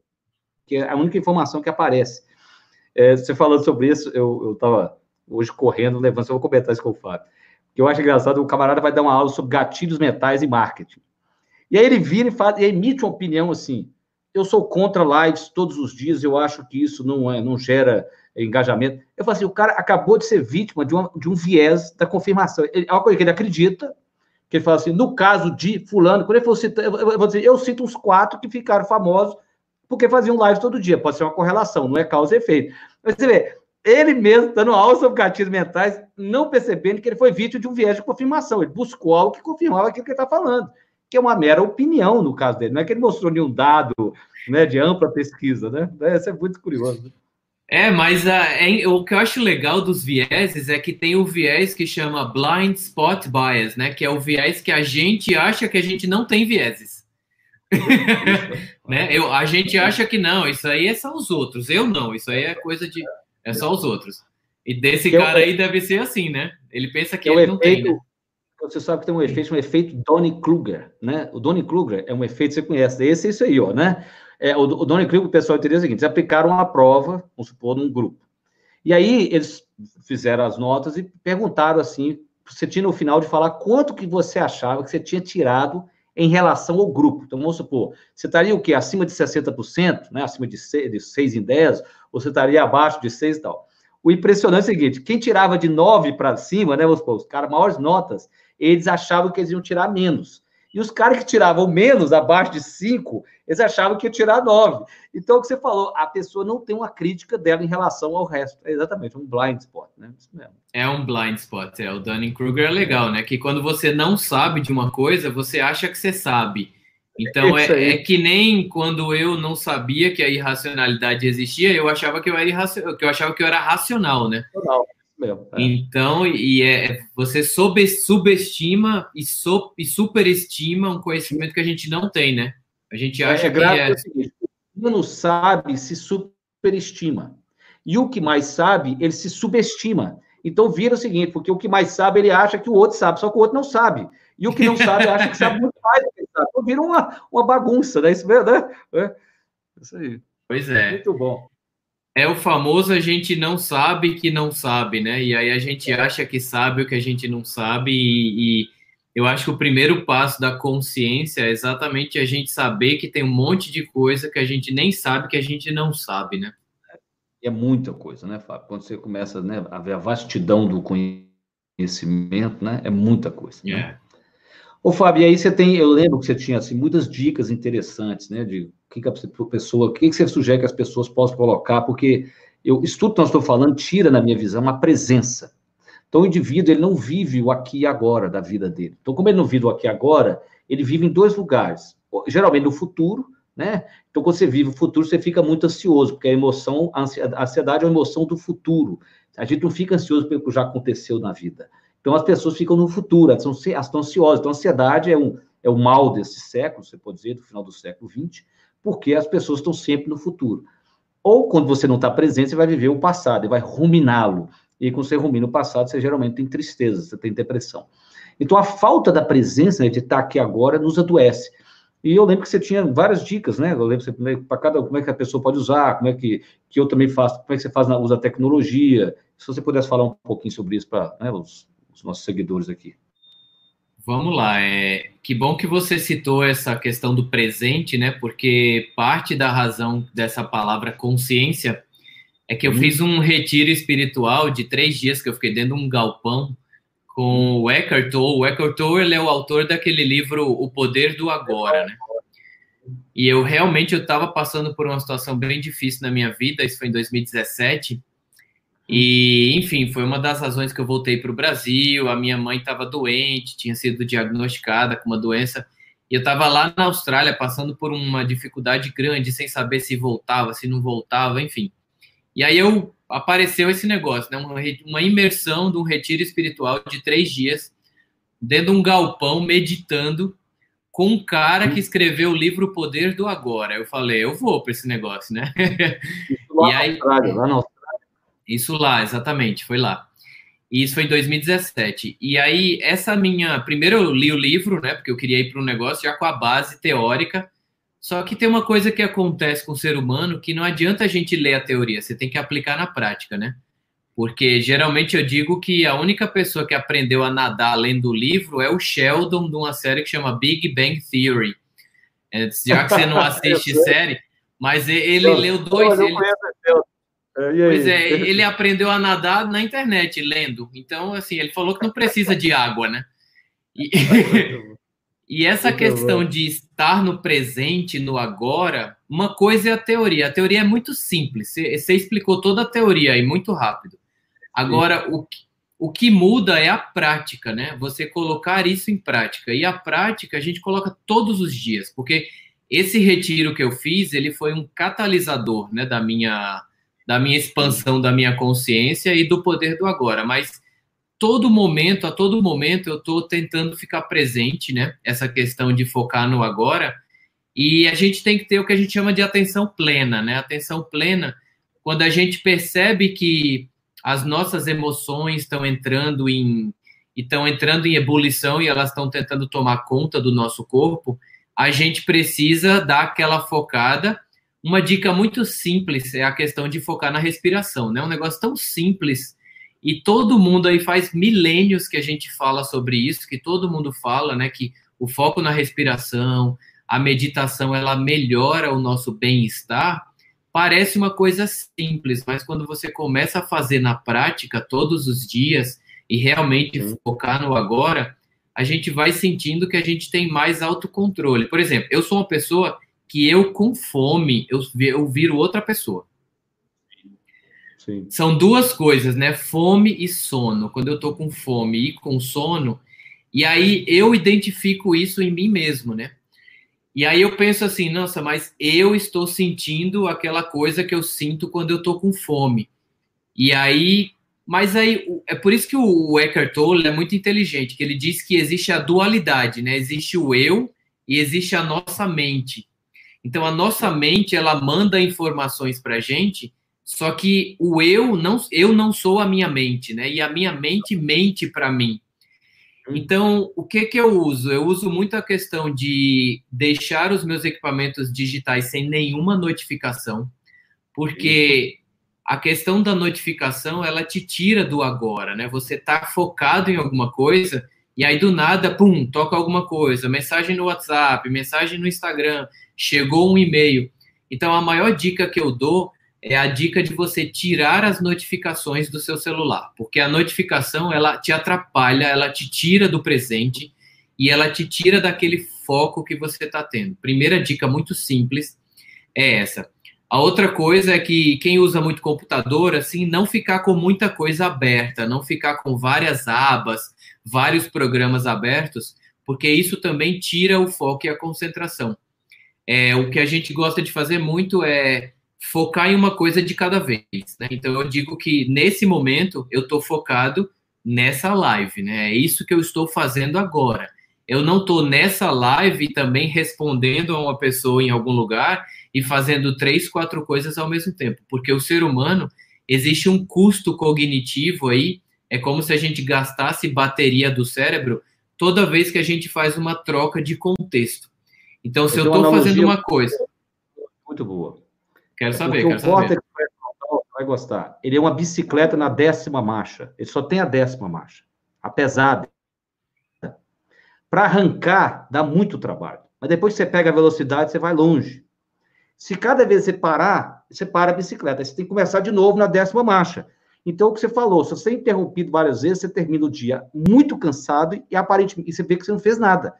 que é a única informação que aparece. É, você falando sobre isso, eu estava hoje correndo, levando, eu vou comentar isso com o Fábio. Que eu acho engraçado, o camarada vai dar uma aula sobre gatilhos mentais e marketing. E aí ele vira e, e emite uma opinião assim: eu sou contra lives todos os dias, eu acho que isso não, é, não gera engajamento. Eu falo assim: o cara acabou de ser vítima de, uma, de um viés da confirmação. Ele, é uma coisa que ele acredita, que ele fala assim: no caso de Fulano, quando ele for citar, eu vou dizer, eu cito uns quatro que ficaram famosos porque faziam live todo dia. Pode ser uma correlação, não é causa e efeito. Mas você vê, ele mesmo, dando aula sobre gatilhos mentais, não percebendo que ele foi vítima de um viés de confirmação. Ele buscou algo que confirmava aquilo que ele está falando, que é uma mera opinião no caso dele. Não é que ele mostrou nenhum dado né, de ampla pesquisa, né? Isso é muito curioso. Né? É, mas uh, é, o que eu acho legal dos vieses é que tem o viés que chama blind spot bias, né? Que é o viés que a gente acha que a gente não tem vieses. né? Eu, a gente acha que não, isso aí é só os outros. Eu não, isso aí é coisa de. É só os outros. E desse que cara aí deve ser assim, né? Ele pensa que, ele é não efeito, tem. Né? Você sabe que tem um efeito, um efeito Donny Kruger, né? O Donny Kruger é um efeito que você conhece. Esse é isso aí, ó, né? É, o, o Donny Kruger, o pessoal entendeu o seguinte: eles aplicaram uma prova, vamos supor, num grupo. E aí eles fizeram as notas e perguntaram assim, você tinha no final de falar quanto que você achava que você tinha tirado em relação ao grupo. Então, vamos supor, você estaria o quê? Acima de 60%, né? acima de 6, de 6 em 10, ou você estaria abaixo de 6 e tal. O impressionante é o seguinte, quem tirava de 9 para cima, né, vamos supor, os caras maiores notas, eles achavam que eles iam tirar menos. E os caras que tiravam menos, abaixo de 5, eles achavam que ia tirar 9. Então, o que você falou, a pessoa não tem uma crítica dela em relação ao resto. É exatamente, um blind spot, né? Isso mesmo. É um blind spot, é. O Dunning-Kruger é legal, né? Que quando você não sabe de uma coisa, você acha que você sabe. Então, é, é, que nem quando eu não sabia que a irracionalidade existia, eu achava que eu era, irracional, que eu, achava que eu era racional, né? Racional. Mesmo, é. Então, e é, você sob, subestima e, so, e superestima um conhecimento que a gente não tem, né? A gente é, acha é, que é... O seguinte, o não sabe se superestima. E o que mais sabe, ele se subestima. Então vira o seguinte, porque o que mais sabe, ele acha que o outro sabe, só que o outro não sabe. E o que não sabe, acha que sabe muito mais do que sabe. Então vira uma, uma bagunça, né? Isso, mesmo, né? É. Isso aí. Pois é. Muito bom. É o famoso a gente não sabe que não sabe, né? E aí a gente é. acha que sabe o que a gente não sabe, e, e, eu acho que o primeiro passo da consciência é exatamente a gente saber que tem um monte de coisa que a gente nem sabe que a gente não sabe, né? É muita coisa, né, Fábio? Quando você começa né, a ver a vastidão do conhecimento, né? É muita coisa. Né? É. Ô, Fábio, e aí você tem, eu lembro que você tinha assim, muitas dicas interessantes, né? De que, que a pessoa, o que, que você sugere que as pessoas possam colocar, porque eu, isso tudo que nós estamos falando tira, na minha visão, uma presença. Então, o indivíduo, ele não vive o aqui e agora da vida dele. Então, como ele não vive o aqui e agora, ele vive em dois lugares. Geralmente no futuro, né? Então, quando você vive o futuro, você fica muito ansioso, porque a emoção, a ansiedade é uma emoção do futuro. A gente não fica ansioso pelo que já aconteceu na vida. Então, as pessoas ficam no futuro, elas estão, ansiosas. Então, a ansiedade é, um, é o mal desse século, você pode dizer, do final do século XX, porque as pessoas estão sempre no futuro. Ou quando você não está presente, você vai viver o passado e vai ruminá-lo. E quando você rumina o passado, você geralmente tem tristeza, você tem depressão. Então a falta da presença, né, de estar aqui agora, nos adoece. E eu lembro que você tinha várias dicas, né? Eu lembro você, para cada, como é que a pessoa pode usar, como é que, que eu também faço, como é que você faz na, usa a tecnologia. Se você pudesse falar um pouquinho sobre isso para né, os, os nossos seguidores aqui. Vamos lá. É, que bom que você citou essa questão do presente, né? Porque parte da razão dessa palavra consciência é que eu hum. fiz um retiro espiritual de três dias que eu fiquei dentro de um galpão com o Eckhart Tolle. O Eckhart Tolle ele é o autor daquele livro O Poder do Agora, né? E eu realmente eu estava passando por uma situação bem difícil na minha vida. Isso foi em 2017 e, enfim, foi uma das razões que eu voltei para o Brasil. A minha mãe estava doente, tinha sido diagnosticada com uma doença. E eu estava lá na Austrália passando por uma dificuldade grande, sem saber se voltava, se não voltava, enfim. E aí eu apareceu esse negócio, né? Uma, uma imersão de um retiro espiritual de três dias, dentro de um galpão, meditando, com um cara que escreveu o livro O Poder do Agora. Eu falei, eu vou para esse negócio, né? Lá e aí, Austrália, lá na Austrália. Isso lá, exatamente, foi lá. E isso foi em 2017. E aí, essa minha. Primeiro eu li o livro, né? Porque eu queria ir para um negócio já com a base teórica. Só que tem uma coisa que acontece com o ser humano que não adianta a gente ler a teoria, você tem que aplicar na prática, né? Porque geralmente eu digo que a única pessoa que aprendeu a nadar lendo o livro é o Sheldon, de uma série que chama Big Bang Theory. É, já que você não assiste série, mas ele eu, leu dois. Eu ele... É, pois é, ele aprendeu a nadar na internet, lendo. Então, assim, ele falou que não precisa de água, né? E, e essa questão de estar no presente, no agora, uma coisa é a teoria. A teoria é muito simples. Você, explicou toda a teoria aí muito rápido. Agora, o, o que muda é a prática, né? Você colocar isso em prática. E a prática a gente coloca todos os dias, porque esse retiro que eu fiz, ele foi um catalisador, né, da minha da minha expansão da minha consciência e do poder do agora. Mas todo momento, a todo momento, eu estou tentando ficar presente, né? Essa questão de focar no agora. E a gente tem que ter o que a gente chama de atenção plena, né? Atenção plena, quando a gente percebe que as nossas emoções estão entrando em estão entrando em ebulição e elas estão tentando tomar conta do nosso corpo, a gente precisa dar aquela focada uma dica muito simples é a questão de focar na respiração, né? Um negócio tão simples e todo mundo aí faz milênios que a gente fala sobre isso, que todo mundo fala, né? Que o foco na respiração, a meditação, ela melhora o nosso bem-estar. Parece uma coisa simples, mas quando você começa a fazer na prática todos os dias e realmente focar no agora, a gente vai sentindo que a gente tem mais autocontrole. Por exemplo, eu sou uma pessoa que eu, com fome, eu, eu viro outra pessoa. São duas coisas, né? Fome e sono. Quando eu tô com fome e com sono, e aí eu identifico isso em mim mesmo, né? E aí eu penso assim, nossa, mas eu estou sentindo aquela coisa que eu sinto quando eu tô com fome. E aí mas aí, é por isso que o Eckhart Tolle é muito inteligente, que ele diz que existe a dualidade, né? Existe o eu e existe a nossa mente. Então, a nossa mente, ela manda informações para gente, só que o eu não, eu não sou a minha mente, né? E a minha mente mente para mim. Então, o que que eu uso? Eu uso muito a questão de deixar os meus equipamentos digitais sem nenhuma notificação, porque a questão da notificação, ela te tira do agora, né? Você tá focado em alguma coisa e aí do nada, pum, toca alguma coisa, mensagem no WhatsApp, mensagem no Instagram, chegou um e-mail. Então a maior dica que eu dou é a dica de você tirar as notificações do seu celular, porque a notificação ela te atrapalha, ela te tira do presente e ela te tira daquele foco que você está tendo. Primeira dica muito simples é essa. A outra coisa é que quem usa muito computador, assim, não ficar com muita coisa aberta, não ficar com várias abas, vários programas abertos, porque isso também tira o foco e a concentração. É, o que a gente gosta de fazer muito é focar em uma coisa de cada vez. Né? Então eu digo que nesse momento eu estou focado nessa live, né? É isso que eu estou fazendo agora. Eu não estou nessa live também respondendo a uma pessoa em algum lugar e fazendo três, quatro coisas ao mesmo tempo, porque o ser humano existe um custo cognitivo aí, é como se a gente gastasse bateria do cérebro toda vez que a gente faz uma troca de contexto. Então, se eu estou fazendo uma coisa. Muito boa. Quero é saber, quero saber. Vai gostar. Ele é uma bicicleta na décima marcha. Ele só tem a décima marcha. A pesada. Para arrancar, dá muito trabalho. Mas depois que você pega a velocidade, você vai longe. Se cada vez você parar, você para a bicicleta. Aí você tem que começar de novo na décima marcha. Então, o que você falou, se você é interrompido várias vezes, você termina o dia muito cansado e aparentemente e você vê que você não fez nada.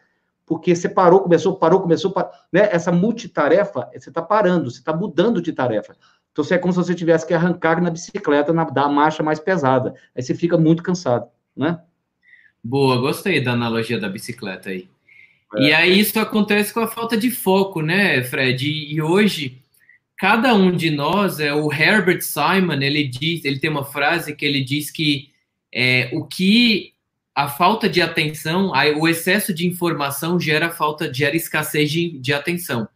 Porque você parou, começou, parou, começou, parou, né? Essa multitarefa, você está parando, você está mudando de tarefa. Então, é como se você tivesse que arrancar na bicicleta, na, dar a marcha mais pesada. Aí você fica muito cansado, né? Boa, gostei da analogia da bicicleta aí. E aí isso acontece com a falta de foco, né, Fred? E hoje cada um de nós, é o Herbert Simon, ele diz, ele tem uma frase que ele diz que é, o que a falta de atenção, o excesso de informação gera falta, gera escassez de, de atenção.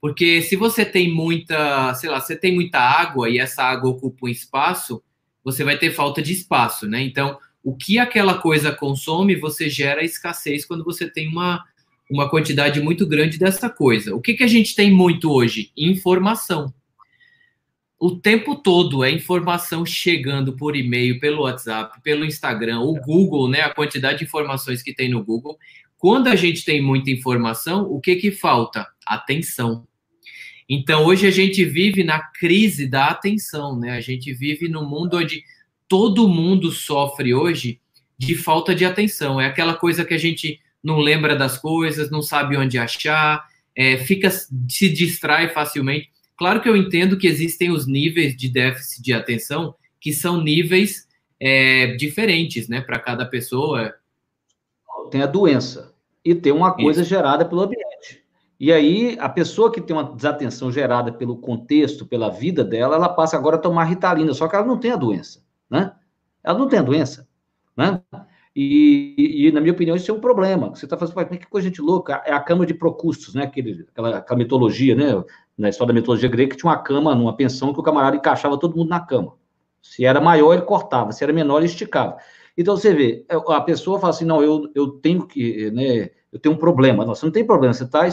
Porque se você tem muita, sei lá, você tem muita água e essa água ocupa um espaço, você vai ter falta de espaço, né? Então, o que aquela coisa consome, você gera escassez quando você tem uma, uma quantidade muito grande dessa coisa. O que, que a gente tem muito hoje? Informação. O tempo todo é informação chegando por e-mail, pelo WhatsApp, pelo Instagram, o Google, né? A quantidade de informações que tem no Google. Quando a gente tem muita informação, o que que falta? Atenção. Então, hoje a gente vive na crise da atenção, né? A gente vive num mundo onde todo mundo sofre hoje de falta de atenção. É aquela coisa que a gente não lembra das coisas, não sabe onde achar, é, fica se distrai facilmente. Claro que eu entendo que existem os níveis de déficit de atenção que são níveis é, diferentes, né, para cada pessoa. Tem a doença e tem uma coisa Isso. gerada pelo ambiente. E aí, a pessoa que tem uma desatenção gerada pelo contexto, pela vida dela, ela passa agora a tomar ritalina, só que ela não tem a doença, né? Ela não tem a doença, né? E, e, na minha opinião, isso é um problema. Você está fazendo, que coisa gente louca. É a cama de Procustos, né? Aquele, aquela, aquela mitologia, né? Na história da mitologia grega, que tinha uma cama numa pensão que o camarada encaixava todo mundo na cama. Se era maior, ele cortava. Se era menor, ele esticava. Então, você vê, é, a pessoa fala assim, não, eu, eu tenho que, né? Eu tenho um problema. Não, você não tem problema. Você está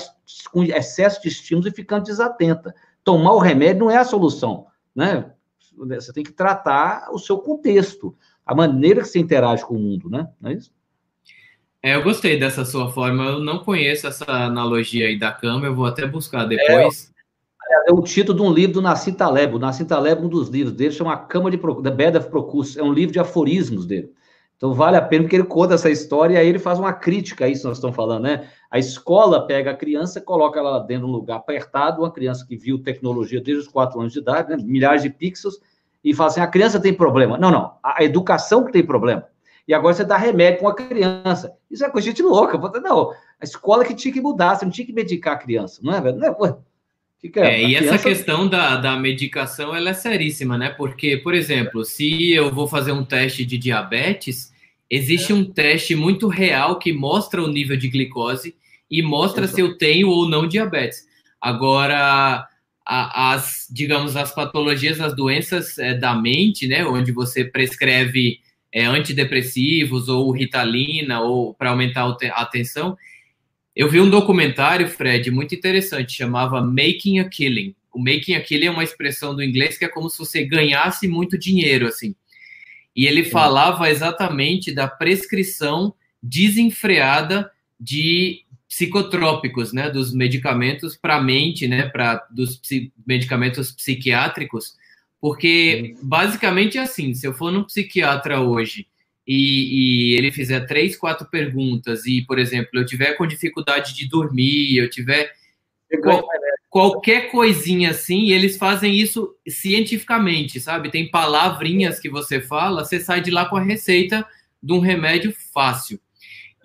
com excesso de estímulos e ficando desatenta. tomar o remédio não é a solução, né? Você tem que tratar o seu contexto, a maneira que você interage com o mundo, né? Não é isso? É, eu gostei dessa sua forma. Eu não conheço essa analogia aí da cama, eu vou até buscar depois. É, é o título de um livro do Nassim Taleb. O Nassim Taleb, um dos livros dele, chama Cama de The Bed of. É um livro de aforismos dele. Então vale a pena porque ele conta essa história e aí ele faz uma crítica a isso que nós estamos falando, né? A escola pega a criança, coloca ela dentro de um lugar apertado, uma criança que viu tecnologia desde os quatro anos de idade, né? milhares de pixels, e fala assim: a criança tem problema. Não, não, a educação que tem problema. E agora você dá remédio para uma criança. Isso é coisa de louca. Não, a escola que tinha que mudar, você não tinha que medicar a criança, não é, velho? Não é, Fica, é, e criança... essa questão da, da medicação ela é seríssima, né? Porque, por exemplo, se eu vou fazer um teste de diabetes, existe é. um teste muito real que mostra o nível de glicose e mostra Exato. se eu tenho ou não diabetes. Agora, a, as, digamos, as patologias, as doenças é, da mente, né? Onde você prescreve é, antidepressivos ou ritalina ou para aumentar a atenção, eu vi um documentário, Fred, muito interessante, chamava Making a Killing. O Making a Killing é uma expressão do inglês que é como se você ganhasse muito dinheiro, assim. E ele falava exatamente da prescrição desenfreada de psicotrópicos, né, dos medicamentos para a mente, né, para dos medicamentos psiquiátricos, porque basicamente é assim, se eu for num psiquiatra hoje e, e, ele fizer três, quatro perguntas e, por exemplo, eu tiver com dificuldade de dormir, eu tiver qual, qualquer coisinha assim, eles fazem isso cientificamente, sabe? Tem palavrinhas que você fala, você sai de lá com a receita de um remédio fácil.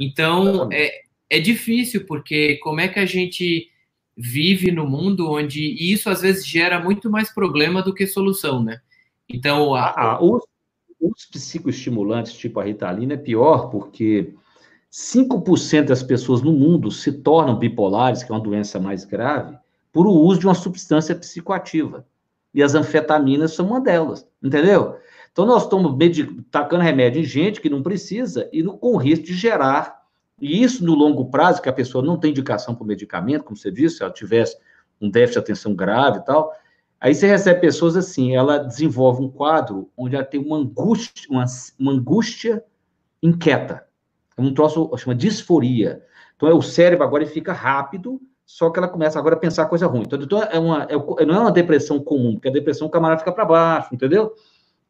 Então, é, é difícil, porque como é que a gente vive no mundo onde isso às vezes gera muito mais problema do que solução, né? Então, a, ah, os os psicoestimulantes, tipo a Ritalina, é pior porque 5% das pessoas no mundo se tornam bipolares, que é uma doença mais grave, por o uso de uma substância psicoativa. E as anfetaminas são uma delas, entendeu? Então, nós estamos tacando remédio em gente que não precisa e no, com risco de gerar. E isso no longo prazo, que a pessoa não tem indicação para o medicamento, como você disse, se ela tivesse um déficit de atenção grave e tal, Aí você recebe pessoas assim, ela desenvolve um quadro onde ela tem uma angústia, uma, uma angústia inquieta. É um troço, chama disforia. Então, é o cérebro agora ele fica rápido, só que ela começa agora a pensar coisa ruim. Então, então é uma, é, não é uma depressão comum, porque a depressão o camarada fica para baixo, entendeu?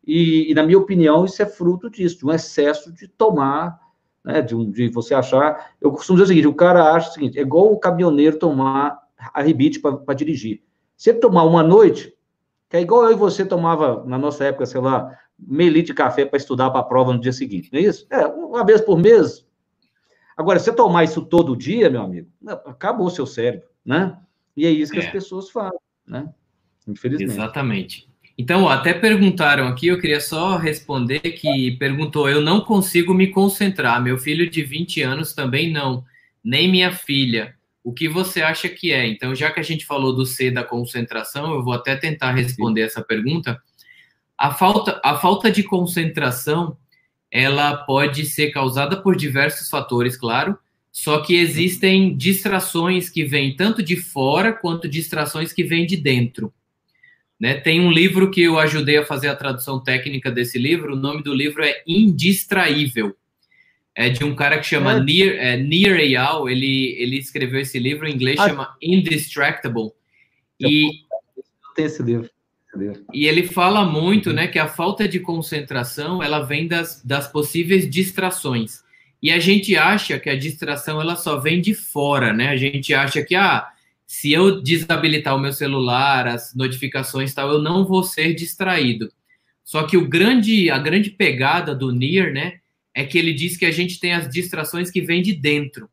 E, e, na minha opinião, isso é fruto disso, de um excesso de tomar, né, de, um, de você achar... Eu costumo dizer o seguinte, o cara acha o seguinte, é igual o caminhoneiro tomar a rebite para dirigir. Você tomar uma noite, que é igual eu e você tomava, na nossa época, sei lá, meio litro de café para estudar para a prova no dia seguinte, não é isso? É, uma vez por mês. Agora, se você tomar isso todo dia, meu amigo, acabou o seu cérebro, né? E é isso que é. as pessoas fazem, né? Infelizmente. Exatamente. Então, até perguntaram aqui, eu queria só responder que perguntou, eu não consigo me concentrar, meu filho de 20 anos também não, nem minha filha o que você acha que é? Então, já que a gente falou do C da concentração, eu vou até tentar responder essa pergunta. A falta, a falta de concentração, ela pode ser causada por diversos fatores, claro, só que existem distrações que vêm tanto de fora quanto distrações que vêm de dentro. Né? Tem um livro que eu ajudei a fazer a tradução técnica desse livro, o nome do livro é Indistraível é de um cara que chama é. Nir, é, Nir Eyal, ele, ele escreveu esse livro em inglês, ah. chama Indistractable. E tem esse livro. E ele fala muito, né, que a falta de concentração, ela vem das, das possíveis distrações. E a gente acha que a distração, ela só vem de fora, né? A gente acha que, ah, se eu desabilitar o meu celular, as notificações e tal, eu não vou ser distraído. Só que o grande, a grande pegada do Nir, né, é que ele diz que a gente tem as distrações que vêm de dentro.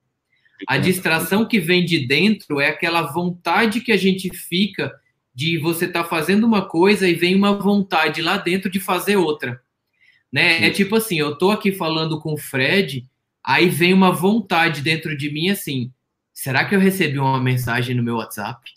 A distração que vem de dentro é aquela vontade que a gente fica de você estar tá fazendo uma coisa e vem uma vontade lá dentro de fazer outra. Né? É tipo assim, eu tô aqui falando com o Fred, aí vem uma vontade dentro de mim assim, será que eu recebi uma mensagem no meu WhatsApp?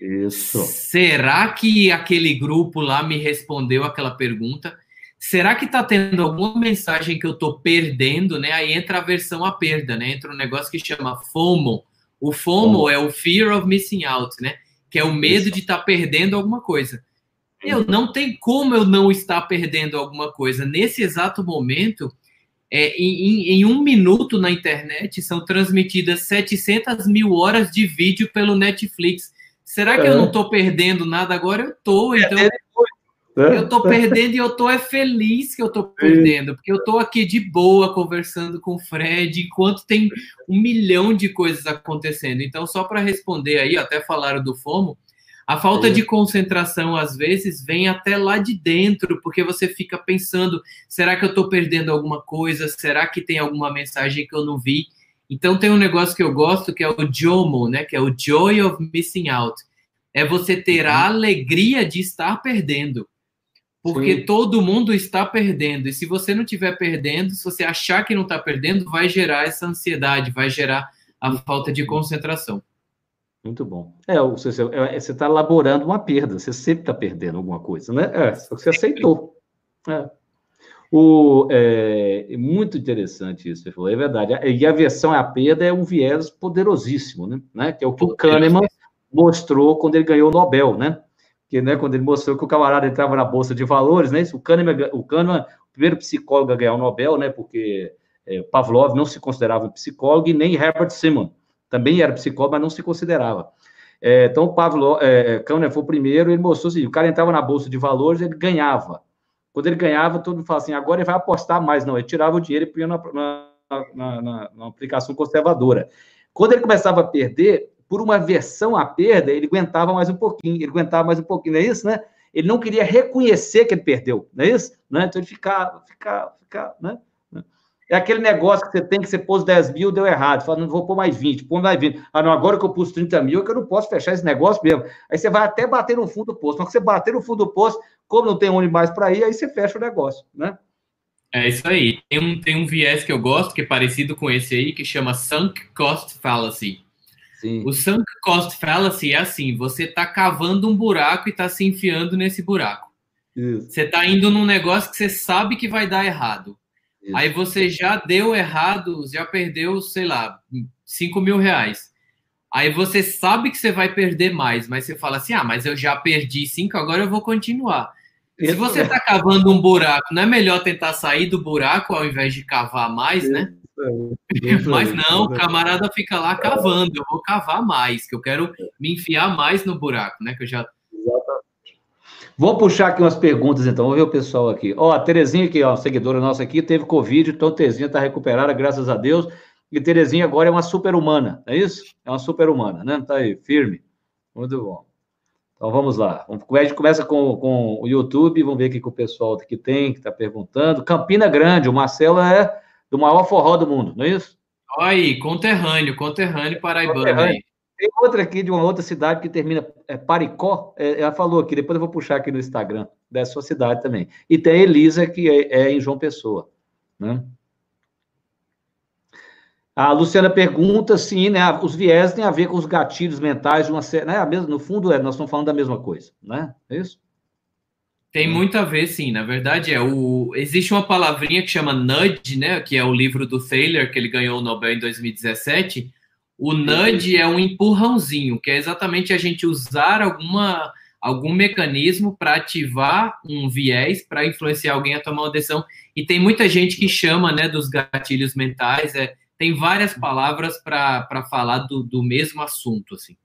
Isso. Será que aquele grupo lá me respondeu aquela pergunta? Será que está tendo alguma mensagem que eu estou perdendo, né? Aí entra a versão a perda, né? Entra um negócio que chama FOMO. O FOMO é o Fear of Missing Out, né? que é o medo de estar tá perdendo alguma coisa. Eu não tem como eu não estar perdendo alguma coisa. Nesse exato momento, é, em, em, um minuto na internet são transmitidas 700 mil horas de vídeo pelo Netflix. Será que é. eu não estou perdendo nada agora? Eu estou, então. É, eu estou perdendo e eu estou é feliz que eu estou perdendo, porque eu estou aqui de boa conversando com o Fred, enquanto tem um milhão de coisas acontecendo. Então, só para responder aí, até falaram do FOMO, a falta de concentração, às vezes, vem até lá de dentro, porque você fica pensando: será que eu estou perdendo alguma coisa? Será que tem alguma mensagem que eu não vi? Então, tem um negócio que eu gosto que é o JOMO, né? Que é o Joy of Missing Out. É você ter a uhum. alegria de estar perdendo. Porque Sim. todo mundo está perdendo. E se você não estiver perdendo, se você achar que não está perdendo, vai gerar essa ansiedade, vai gerar a falta de concentração. Muito bom. É, você está é, elaborando uma perda, você sempre está perdendo alguma coisa, né? É, você aceitou. É. O, é, é muito interessante isso, você falou, é verdade. E a versão à perda é um viés poderosíssimo, né? né? Que é o que o Kahneman mostrou quando ele ganhou o Nobel, né? Que, né, quando ele mostrou que o camarada entrava na bolsa de valores, né? O Kahneman, o Kahneman, o primeiro psicólogo a ganhar o Nobel, né? Porque é, Pavlov não se considerava psicólogo e nem Herbert Simon também era psicólogo, mas não se considerava. É, então, o Pavlo é, é Kahneman foi o primeiro, ele mostrou assim, o cara entrava na bolsa de valores, ele ganhava. Quando ele ganhava, todo mundo falava assim, agora ele vai apostar mais. Não, ele tirava o dinheiro e punha na, na, na, na aplicação conservadora. Quando ele começava a perder, por uma versão à perda, ele aguentava mais um pouquinho, ele aguentava mais um pouquinho, não é isso, né? Ele não queria reconhecer que ele perdeu, não é isso? Né? Então ele ficava, ficava, ficava, né? É aquele negócio que você tem que você pôs 10 mil, deu errado. Fala, não vou pôr mais 20, pôr mais 20. Ah, não, agora que eu pus 30 mil, é que eu não posso fechar esse negócio mesmo. Aí você vai até bater no fundo do poço. Mas você bater no fundo do poço, como não tem onde mais para ir, aí você fecha o negócio, né? É isso aí. Tem um, tem um viés que eu gosto, que é parecido com esse aí, que chama Sunk Cost Fallacy. Sim. O Sunk Cost Fallacy é assim: você está cavando um buraco e está se enfiando nesse buraco. Isso. Você está indo num negócio que você sabe que vai dar errado. Isso. Aí você já deu errado, já perdeu, sei lá, 5 mil reais. Aí você sabe que você vai perder mais, mas você fala assim: ah, mas eu já perdi 5, agora eu vou continuar. Isso Se você está cavando um buraco, não é melhor tentar sair do buraco ao invés de cavar mais, né? Mas não, o camarada fica lá cavando, eu vou cavar mais, que eu quero me enfiar mais no buraco, né? Que eu já Vou puxar aqui umas perguntas, então. Vou ver o pessoal aqui. Ó, a Terezinha, aqui, ó, seguidora nossa aqui, teve Covid, então Terezinha está recuperada, graças a Deus. E Terezinha agora é uma super-humana, é isso? É uma super-humana, né? Tá aí, firme. Muito bom. Então vamos lá. A gente começa com, com o YouTube, vamos ver o que, que o pessoal aqui tem, que está perguntando. Campina Grande, o Marcelo é do maior forró do mundo, não é isso? Olha aí, conterrâneo, conterrâneo paraibano conterrâneo. aí. Tem outra aqui de uma outra cidade que termina é, Paricó. É, ela falou aqui, depois eu vou puxar aqui no Instagram dessa sua cidade também. E tem a Elisa, que é, é em João Pessoa. Né? A Luciana pergunta se né, os viés têm a ver com os gatilhos mentais de uma série. Né, no fundo, é, nós estamos falando da mesma coisa, né? É isso? Tem muito a ver, sim. Na verdade, é o existe uma palavrinha que chama nudge, né? Que é o livro do Thaler, que ele ganhou o Nobel em 2017 o nudge é um empurrãozinho, que é exatamente a gente usar alguma, algum mecanismo para ativar um viés para influenciar alguém a tomar uma decisão. E tem muita gente que chama né, dos gatilhos mentais, é, tem várias palavras para falar do, do mesmo assunto. Assim.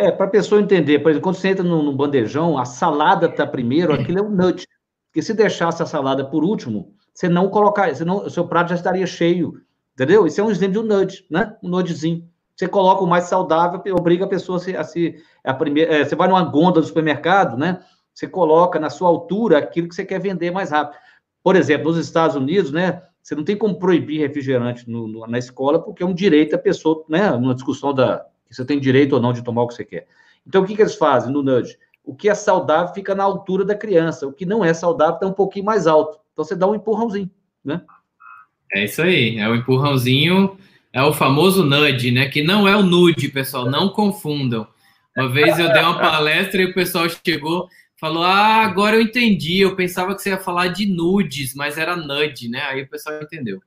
É, para a pessoa entender, por exemplo, quando você entra no, no bandejão, a salada está primeiro, aquilo é um nudge. Porque se deixasse a salada por último, você não colocar, você não, o seu prato já estaria cheio, entendeu? Isso é um exemplo de um nudge, né? Um nudgezinho. Você coloca o mais saudável, obriga a pessoa a se. A se a primeira, é, você vai numa gôndola do supermercado, né? Você coloca na sua altura aquilo que você quer vender mais rápido. Por exemplo, nos Estados Unidos, né? Você não tem como proibir refrigerante no, no, na escola, porque é um direito a pessoa, né? Numa discussão da que você tem direito ou não de tomar o que você quer. Então, o que, que eles fazem no nudge? O que é saudável fica na altura da criança, o que não é saudável está um pouquinho mais alto. Então, você dá um empurrãozinho, né? É isso aí, é o um empurrãozinho é o famoso nudge, né? Que não é o nude, pessoal, não confundam. Uma vez eu dei uma palestra e o pessoal chegou, falou: Ah, agora eu entendi. Eu pensava que você ia falar de nudes, mas era nudge, né? Aí o pessoal entendeu.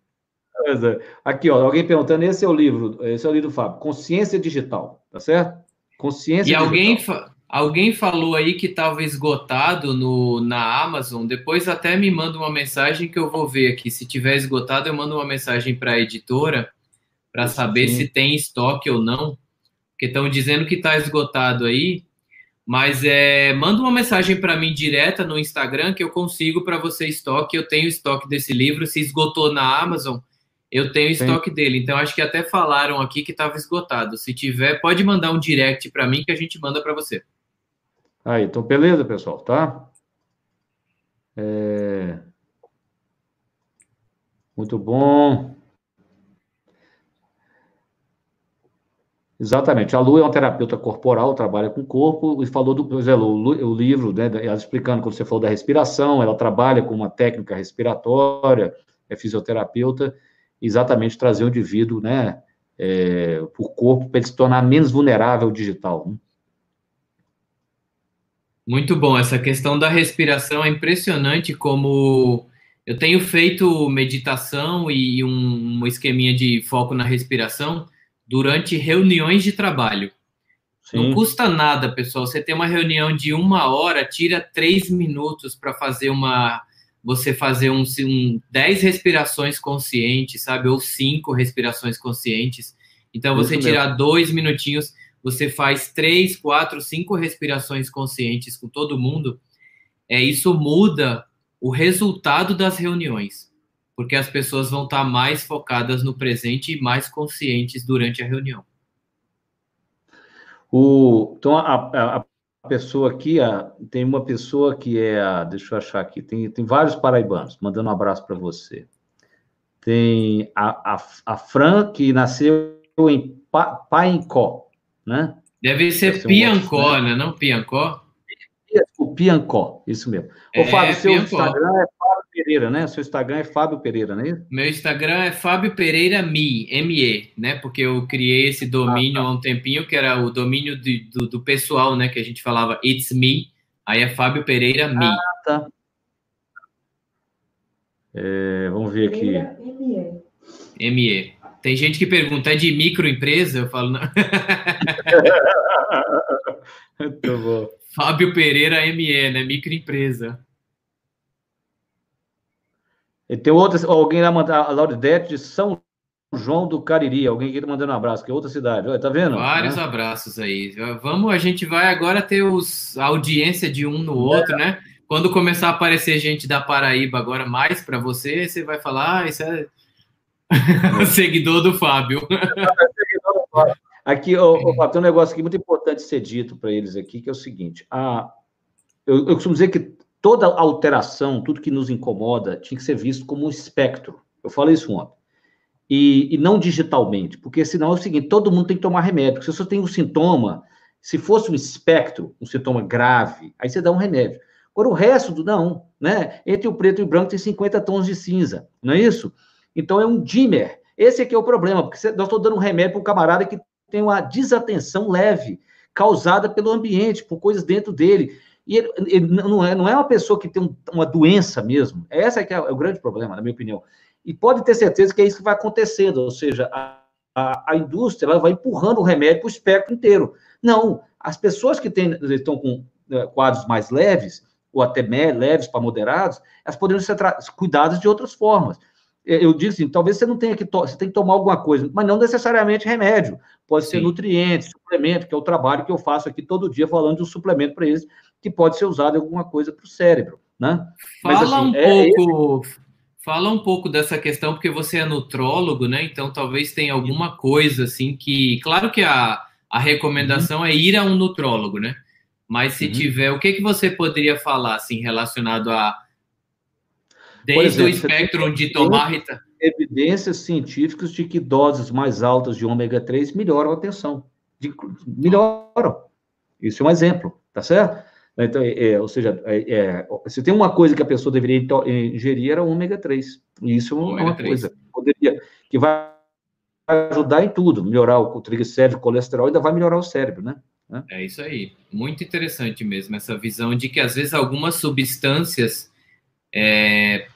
É. Aqui, ó, alguém perguntando: esse é o livro, esse é o livro do Fábio, Consciência Digital, tá certo? Consciência E alguém, fa alguém falou aí que estava esgotado no, na Amazon. Depois até me manda uma mensagem que eu vou ver aqui. Se tiver esgotado, eu mando uma mensagem para a editora para saber Sim. se tem estoque ou não. Porque estão dizendo que está esgotado aí. Mas é, manda uma mensagem para mim direta no Instagram que eu consigo para você estoque. Eu tenho estoque desse livro. Se esgotou na Amazon, eu tenho estoque Sim. dele. Então acho que até falaram aqui que estava esgotado. Se tiver, pode mandar um direct para mim que a gente manda para você. Aí, então beleza, pessoal, tá? É... Muito bom. Exatamente. A Lu é uma terapeuta corporal, trabalha com o corpo, e falou do, por exemplo, o, o livro, né, ela explicando, quando você falou da respiração, ela trabalha com uma técnica respiratória, é fisioterapeuta, exatamente trazer o indivíduo, né, é, por corpo, para ele se tornar menos vulnerável ao digital. Né? Muito bom, essa questão da respiração é impressionante como eu tenho feito meditação e um, um esqueminha de foco na respiração durante reuniões de trabalho. Sim. Não custa nada, pessoal. Você tem uma reunião de uma hora, tira três minutos para fazer uma você fazer um, um dez respirações conscientes, sabe? Ou cinco respirações conscientes. Então, você tirar mesmo. dois minutinhos, você faz três, quatro, cinco respirações conscientes com todo mundo. É, isso muda o resultado das reuniões, porque as pessoas vão estar mais focadas no presente e mais conscientes durante a reunião. O, então, a, a, a pessoa aqui, a, tem uma pessoa que é a, deixa eu achar aqui, tem, tem vários paraibanos, mandando um abraço para você. Tem a, a, a Fran, que nasceu em pa, Paincó, né? Deve ser Piancó, né? Não Piancó? O Piancó, isso mesmo. Ô, é, Fábio, seu Piancó. Instagram é Pereira, né? Seu Instagram é Fábio Pereira, não é isso? Meu Instagram é Fábio Pereira Me, M-E, né? Porque eu criei esse domínio ah, tá. há um tempinho, que era o domínio de, do, do, pessoal, né? Que a gente falava It's Me, aí é Fábio Pereira Me. Ah, tá. É, vamos ver aqui. ME. ME. Tem gente que pergunta, é de microempresa? Eu falo, não. Muito bom. Fábio Pereira ME, né? Microempresa. E tem outra, alguém lá mandar, a Laudete de São João do Cariri, alguém aqui tá mandando um abraço, que é outra cidade, Olha, tá vendo? Vários né? abraços aí. Vamos, a gente vai agora ter os, a audiência de um no outro, é. né? Quando começar a aparecer gente da Paraíba agora mais para você, você vai falar, ah, isso é, é. seguidor do Fábio. Aqui, ó, ó, tem um negócio aqui muito importante ser dito para eles aqui, que é o seguinte: a, eu, eu costumo dizer que toda alteração, tudo que nos incomoda, tinha que ser visto como um espectro. Eu falei isso ontem. E, e, não digitalmente, porque senão é o seguinte: todo mundo tem que tomar remédio. Se você tem um sintoma, se fosse um espectro, um sintoma grave, aí você dá um remédio. Agora, o resto do não, né? Entre o preto e o branco tem 50 tons de cinza, não é isso? Então é um dimmer. Esse aqui é o problema, porque nós estamos dando um remédio para um camarada que tem uma desatenção leve, causada pelo ambiente, por coisas dentro dele. E ele, ele não, é, não é uma pessoa que tem um, uma doença mesmo. Essa é, que é, o grande problema, na minha opinião. E pode ter certeza que é isso que vai acontecendo, ou seja, a, a, a indústria ela vai empurrando o remédio para o espectro inteiro. Não, as pessoas que tem, estão com né, quadros mais leves, ou até leves para moderados, elas poderiam ser cuidadas de outras formas. Eu disse assim, talvez você não tenha que, você tem que tomar alguma coisa, mas não necessariamente remédio. Pode Sim. ser nutriente, suplemento, que é o trabalho que eu faço aqui todo dia falando de um suplemento para eles, que pode ser usado em alguma coisa para o cérebro, né? Fala mas, assim, um é pouco, esse... fala um pouco dessa questão, porque você é nutrólogo, né? Então talvez tenha alguma coisa assim que, claro que a, a recomendação uhum. é ir a um nutrólogo, né? Mas se uhum. tiver, o que que você poderia falar assim relacionado a desde exemplo, o espectro de tomar evidências científicas de que doses mais altas de ômega 3 melhoram a tensão. De, melhoram. Isso é um exemplo, tá certo? Então, é, é ou seja, é, é, se tem uma coisa que a pessoa deveria ingerir, era ômega 3. E isso é uma 3. coisa poderia, que vai ajudar em tudo, melhorar o triglicérido, o colesterol, ainda vai melhorar o cérebro, né? É isso aí. Muito interessante mesmo, essa visão de que às vezes algumas substâncias é,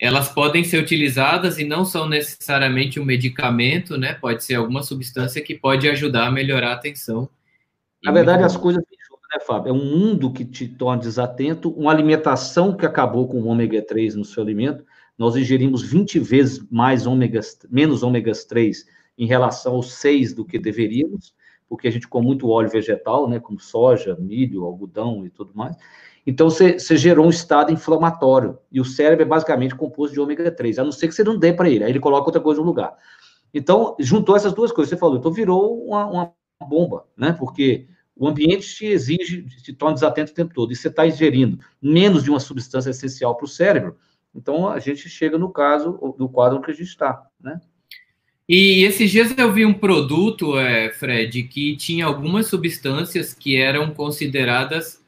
elas podem ser utilizadas e não são necessariamente um medicamento, né? Pode ser alguma substância que pode ajudar a melhorar a atenção. Na verdade, as coisas né, Fábio? É um mundo que te torna desatento, uma alimentação que acabou com o ômega 3 no seu alimento. Nós ingerimos 20 vezes mais ômegas, menos ômegas 3 em relação aos 6 do que deveríamos, porque a gente come muito óleo vegetal, né, como soja, milho, algodão e tudo mais. Então, você, você gerou um estado inflamatório. E o cérebro é basicamente composto de ômega 3, a não ser que você não dê para ele, aí ele coloca outra coisa no lugar. Então, juntou essas duas coisas, você falou, então virou uma, uma bomba, né? Porque o ambiente te exige, te torna desatento o tempo todo, e você está ingerindo menos de uma substância essencial para o cérebro, então a gente chega no caso, do quadro que a gente está, né? E esses dias eu vi um produto, é, Fred, que tinha algumas substâncias que eram consideradas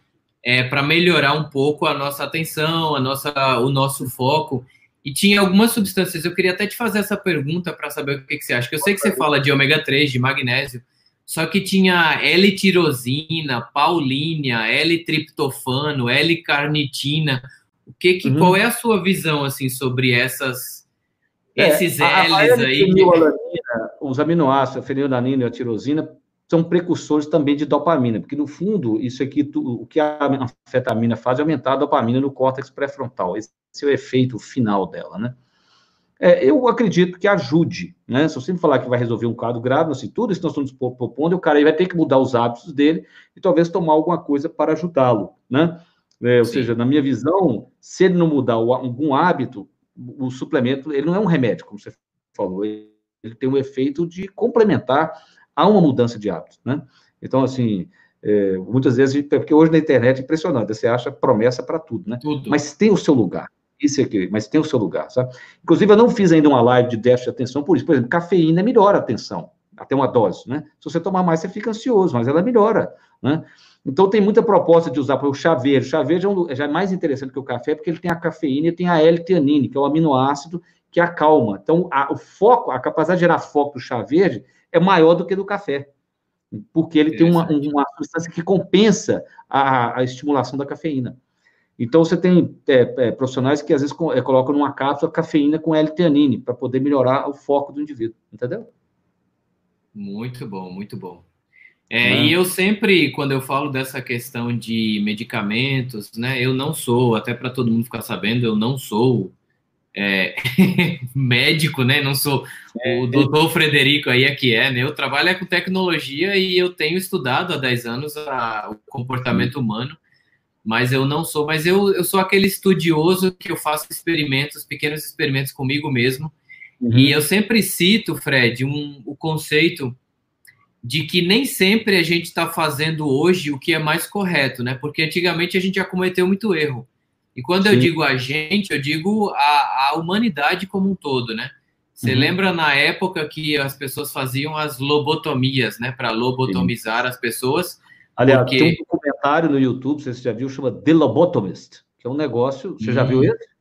é, para melhorar um pouco a nossa atenção, a nossa, o nosso foco. E tinha algumas substâncias. Eu queria até te fazer essa pergunta para saber o que, que, você acha. Que eu sei que você fala de ômega 3, de magnésio, só que tinha L-tirosina, paulínia, L-triptofano, L-carnitina. O que, que uhum. qual é a sua visão assim sobre essas é, esses a, L's a aí? os aminoácidos, a fenilalanina e a tirosina são precursores também de dopamina, porque no fundo isso aqui tu, o que a anfetamina faz é aumentar a dopamina no córtex pré-frontal. Esse é o efeito final dela, né? É, eu acredito que ajude, né? Se eu sempre falar que vai resolver um quadro grave, assim, tudo isso que nós estamos propondo, o cara vai ter que mudar os hábitos dele e talvez tomar alguma coisa para ajudá-lo, né? É, ou Sim. seja, na minha visão, se ele não mudar algum hábito, o suplemento, ele não é um remédio, como você falou, ele, ele tem um efeito de complementar a uma mudança de hábito, né? Então, assim, é, muitas vezes, porque hoje na internet é impressionante, você acha promessa para tudo, né? Tudo. Mas tem o seu lugar. Isso aqui, mas tem o seu lugar, sabe? Inclusive, eu não fiz ainda uma live de déficit de atenção por isso. Por exemplo, cafeína melhora a atenção, até uma dose, né? Se você tomar mais, você fica ansioso, mas ela melhora, né? Então, tem muita proposta de usar para o chá verde. O chá verde é um, já é mais interessante que o café, porque ele tem a cafeína e tem a L-teanine, que é o aminoácido que acalma. Então, a, o foco, a capacidade de gerar foco do chá verde é maior do que do café, porque ele tem uma, uma substância que compensa a, a estimulação da cafeína. Então, você tem é, é, profissionais que às vezes é, colocam numa cápsula cafeína com L-teanine para poder melhorar o foco do indivíduo, entendeu? Muito bom, muito bom. É, né? E eu sempre, quando eu falo dessa questão de medicamentos, né, eu não sou, até para todo mundo ficar sabendo, eu não sou é, médico, né? Não sou é, o doutor Frederico aí é que é, né? Eu trabalho com tecnologia e eu tenho estudado há 10 anos a, o comportamento humano mas eu não sou, mas eu, eu sou aquele estudioso que eu faço experimentos, pequenos experimentos comigo mesmo, uhum. e eu sempre cito, Fred, um, o conceito de que nem sempre a gente está fazendo hoje o que é mais correto, né? Porque antigamente a gente já cometeu muito erro. E quando Sim. eu digo a gente, eu digo a, a humanidade como um todo, né? Você uhum. lembra na época que as pessoas faziam as lobotomias, né? Para lobotomizar Sim. as pessoas. Aliás, porque... tem um documentário no YouTube, você já viu, chama The Lobotomist, que é um negócio. Você hum. já viu hum. esse?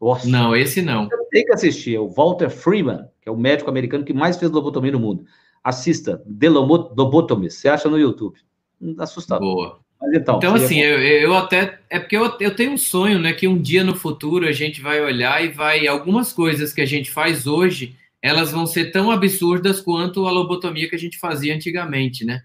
Nossa. Não, esse não. Tem que assistir. É o Walter Freeman, que é o médico americano que mais fez lobotomia no mundo. Assista, The Lobotomist. Você acha no YouTube. Hum, assustador. Boa. Mas então, então assim, eu, eu até. É porque eu, eu tenho um sonho, né? Que um dia no futuro a gente vai olhar e vai. Algumas coisas que a gente faz hoje, elas vão ser tão absurdas quanto a lobotomia que a gente fazia antigamente, né?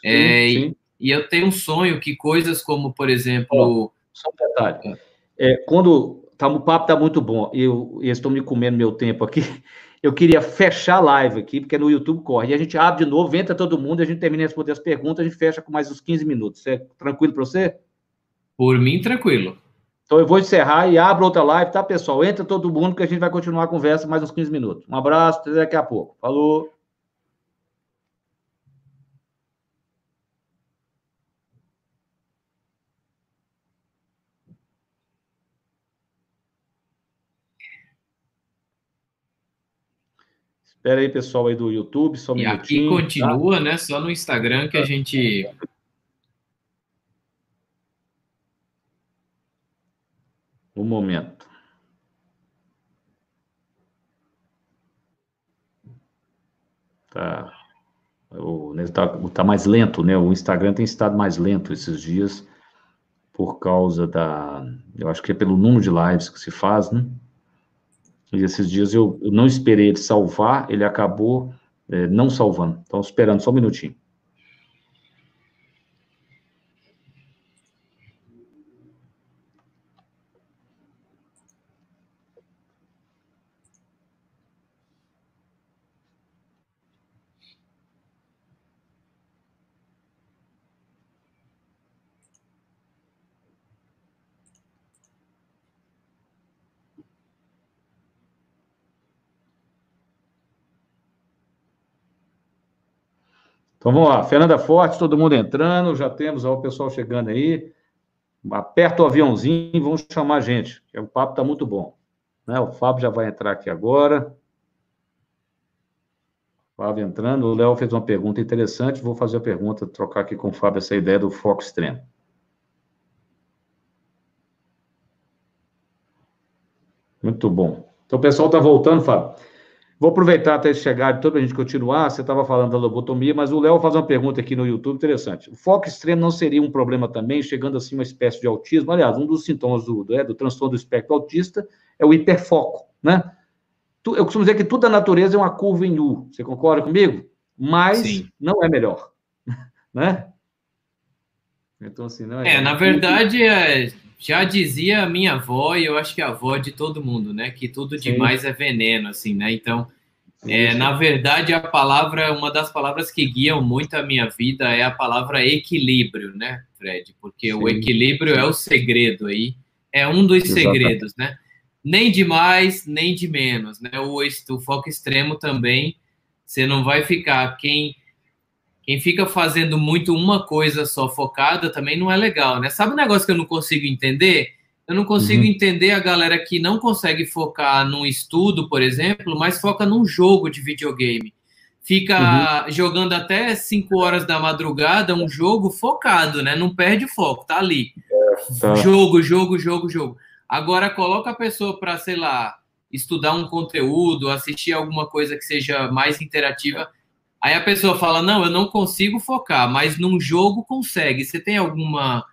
Sim, é, sim. E eu tenho um sonho que coisas como, por exemplo. Oh, só um detalhe. É, quando tá, o papo tá muito bom, eu, eu estou me comendo meu tempo aqui. Eu queria fechar a live aqui, porque no YouTube corre. E a gente abre de novo, entra todo mundo, a gente termina de responder as perguntas, a gente fecha com mais uns 15 minutos. É tranquilo para você? Por mim, tranquilo. Então eu vou encerrar e abro outra live, tá, pessoal? Entra todo mundo que a gente vai continuar a conversa mais uns 15 minutos. Um abraço, até daqui a pouco. Falou! Espera aí, pessoal aí do YouTube, só um E aqui continua, tá? né? Só no Instagram que a gente. Um momento. Tá. O, tá, tá mais lento, né? O Instagram tem estado mais lento esses dias por causa da. Eu acho que é pelo número de lives que se faz, né? E esses dias eu, eu não esperei ele salvar, ele acabou é, não salvando. Então, esperando só um minutinho. Então vamos lá, Fernanda Forte, todo mundo entrando, já temos ó, o pessoal chegando aí. Aperta o aviãozinho e vamos chamar a gente, que o papo está muito bom. Né? O Fábio já vai entrar aqui agora. Fábio entrando, o Léo fez uma pergunta interessante, vou fazer a pergunta, trocar aqui com o Fábio essa ideia do foco extremo. Muito bom. Então o pessoal está voltando, Fábio. Vou aproveitar até chegar de toda a gente continuar. Você estava falando da lobotomia, mas o Léo faz uma pergunta aqui no YouTube interessante. O foco extremo não seria um problema também, chegando assim uma espécie de autismo? Aliás, um dos sintomas do, do, é, do transtorno do espectro autista é o hiperfoco, né? Eu costumo dizer que tudo da natureza é uma curva em U. Você concorda comigo? Mas Sim. não é melhor, né? Então, assim, não é. É, na verdade, é, já dizia a minha avó, e eu acho que a avó é de todo mundo, né? Que tudo Sim. demais é veneno, assim, né? Então, é, na verdade, a palavra, uma das palavras que guiam muito a minha vida é a palavra equilíbrio, né, Fred? Porque Sim. o equilíbrio é o segredo aí, é um dos Exatamente. segredos, né? Nem de mais, nem de menos, né? O, o foco extremo também, você não vai ficar quem quem fica fazendo muito uma coisa só focada também não é legal, né? Sabe um negócio que eu não consigo entender? Eu não consigo uhum. entender a galera que não consegue focar num estudo, por exemplo, mas foca num jogo de videogame. Fica uhum. jogando até 5 horas da madrugada um jogo focado, né? Não perde foco, tá ali. É, tá. Jogo, jogo, jogo, jogo. Agora coloca a pessoa para, sei lá, estudar um conteúdo, assistir alguma coisa que seja mais interativa Aí a pessoa fala: Não, eu não consigo focar, mas num jogo consegue. Você tem alguma.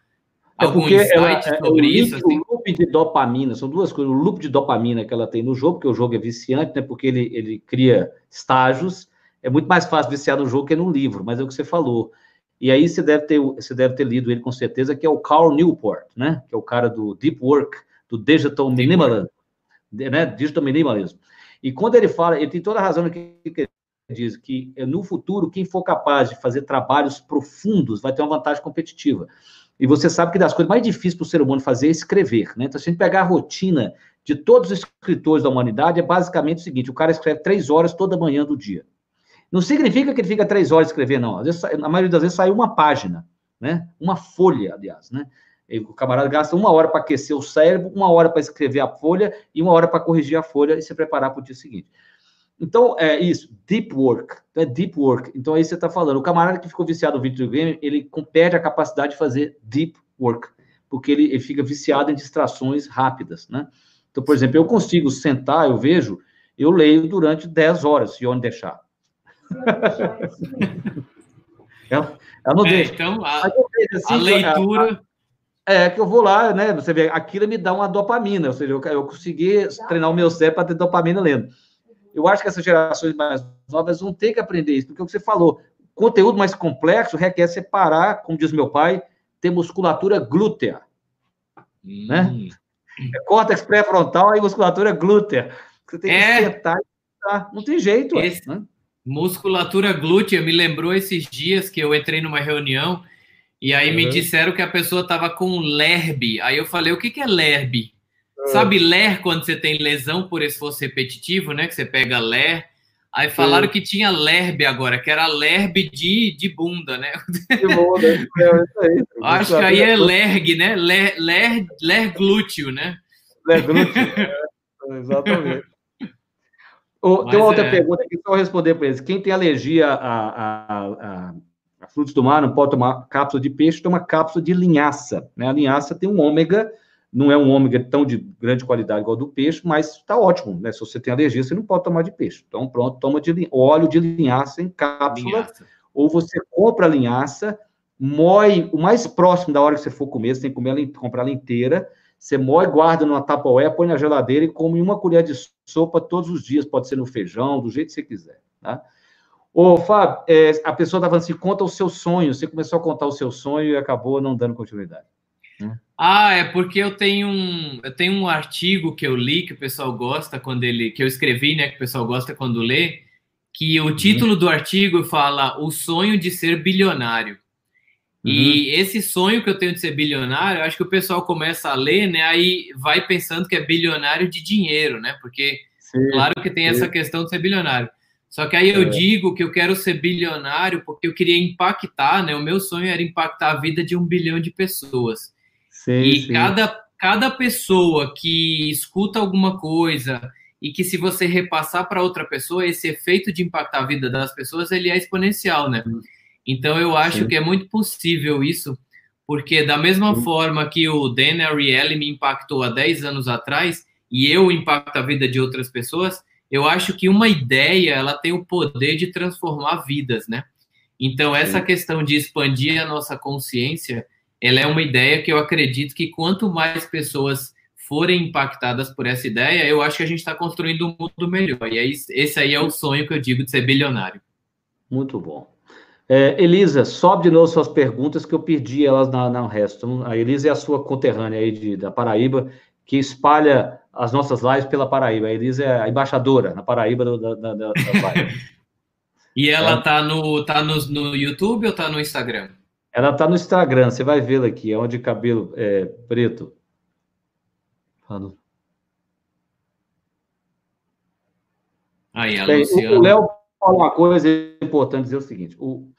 É algum insight ela, é, sobre é, isso? Assim? O loop de dopamina, são duas coisas. O loop de dopamina que ela tem no jogo, porque o jogo é viciante, né? Porque ele, ele cria estágios. É muito mais fácil viciar no jogo que no livro, mas é o que você falou. E aí você deve ter, você deve ter lido ele com certeza, que é o Carl Newport, né? Que é o cara do Deep Work, do Digital Minimalism, né? Digital Minimalism. E quando ele fala, ele tem toda a razão no que diz que eh, no futuro, quem for capaz de fazer trabalhos profundos vai ter uma vantagem competitiva. E você sabe que das coisas mais difíceis para o ser humano fazer é escrever, né? Então, se a gente pegar a rotina de todos os escritores da humanidade, é basicamente o seguinte: o cara escreve três horas toda manhã do dia. Não significa que ele fica três horas escrevendo, não. Às vezes, na maioria das vezes sai uma página, né? Uma folha, aliás, né? O camarada gasta uma hora para aquecer o cérebro, uma hora para escrever a folha e uma hora para corrigir a folha e se preparar para o dia seguinte. Então, é isso, deep work, então é deep work. Então, aí você está falando, o camarada que ficou viciado no videogame, ele perde a capacidade de fazer deep work, porque ele, ele fica viciado em distrações rápidas, né? Então, por exemplo, eu consigo sentar, eu vejo, eu leio durante 10 horas, se onde deixar. ela, ela não é, deixa. Então, a, assim, a leitura... É que eu vou lá, né? Você vê, aquilo me dá uma dopamina, ou seja, eu, eu consegui treinar o meu cérebro para ter dopamina lendo. Eu acho que essas gerações mais novas vão ter que aprender isso, porque é o que você falou, conteúdo mais complexo requer separar, como diz meu pai, ter musculatura glútea. Hum. Né? É córtex pré-frontal e musculatura glútea. Você tem que é. sentar e Não tem jeito. Esse... Né? Musculatura glútea me lembrou esses dias que eu entrei numa reunião e aí uhum. me disseram que a pessoa estava com lerbe. Aí eu falei, o que, que é lerbe? Sabe ler quando você tem lesão por esforço repetitivo, né? Que você pega ler. Aí falaram que tinha lerbe agora, que era lerbe de, de bunda, né? De bunda, é isso aí. Acho que aí é lerg, né? Ler, ler, ler glúteo, né? Ler glúteo, é, exatamente. tem uma outra é... pergunta aqui, só responder para eles. Quem tem alergia a, a, a, a, frutos do mar não pode tomar cápsula de peixe, toma cápsula de linhaça. Né? A linhaça tem um ômega não é um ômega tão de grande qualidade igual do peixe, mas está ótimo, né? Se você tem alergia, você não pode tomar de peixe. Então, pronto, toma de óleo de linhaça em cápsula, linhaça. ou você compra a linhaça, moe o mais próximo da hora que você for comer, você tem que comer ela, comprar ela inteira, você moe, guarda numa tapaué, põe na geladeira e come uma colher de sopa todos os dias, pode ser no feijão, do jeito que você quiser, tá? Ô, Fábio, é, a pessoa estava falando assim, conta o seu sonho, você começou a contar o seu sonho e acabou não dando continuidade. Ah, é porque eu tenho um, eu tenho um artigo que eu li que o pessoal gosta quando ele, que eu escrevi, né, que o pessoal gosta quando lê, que o uhum. título do artigo fala o sonho de ser bilionário. Uhum. E esse sonho que eu tenho de ser bilionário, acho que o pessoal começa a ler, né, aí vai pensando que é bilionário de dinheiro, né? Porque sim, claro que tem sim. essa questão de ser bilionário. Só que aí eu é. digo que eu quero ser bilionário porque eu queria impactar, né? O meu sonho era impactar a vida de um bilhão de pessoas. Sim, e sim. Cada, cada pessoa que escuta alguma coisa e que se você repassar para outra pessoa, esse efeito de impactar a vida das pessoas, ele é exponencial, né? Então eu acho sim. que é muito possível isso, porque da mesma forma que o Dan Ariely me impactou há 10 anos atrás, e eu impacto a vida de outras pessoas, eu acho que uma ideia ela tem o poder de transformar vidas, né? Então essa Sim. questão de expandir a nossa consciência, ela é uma ideia que eu acredito que quanto mais pessoas forem impactadas por essa ideia, eu acho que a gente está construindo um mundo melhor. E aí, esse aí é o sonho que eu digo de ser bilionário. Muito bom. É, Elisa, sobe de novo suas perguntas que eu perdi elas na, na resto. A Elisa é a sua conterrânea aí de, da Paraíba, que espalha as nossas lives pela Paraíba. A Elisa é a embaixadora na Paraíba da, da, da, E ela é. tá, no, tá no, no YouTube ou tá no Instagram? Ela tá no Instagram, você vai vê-la aqui, é onde cabelo é, preto. Fala. Aí, a Luciana. O Léo fala uma coisa importante dizer o seguinte: o,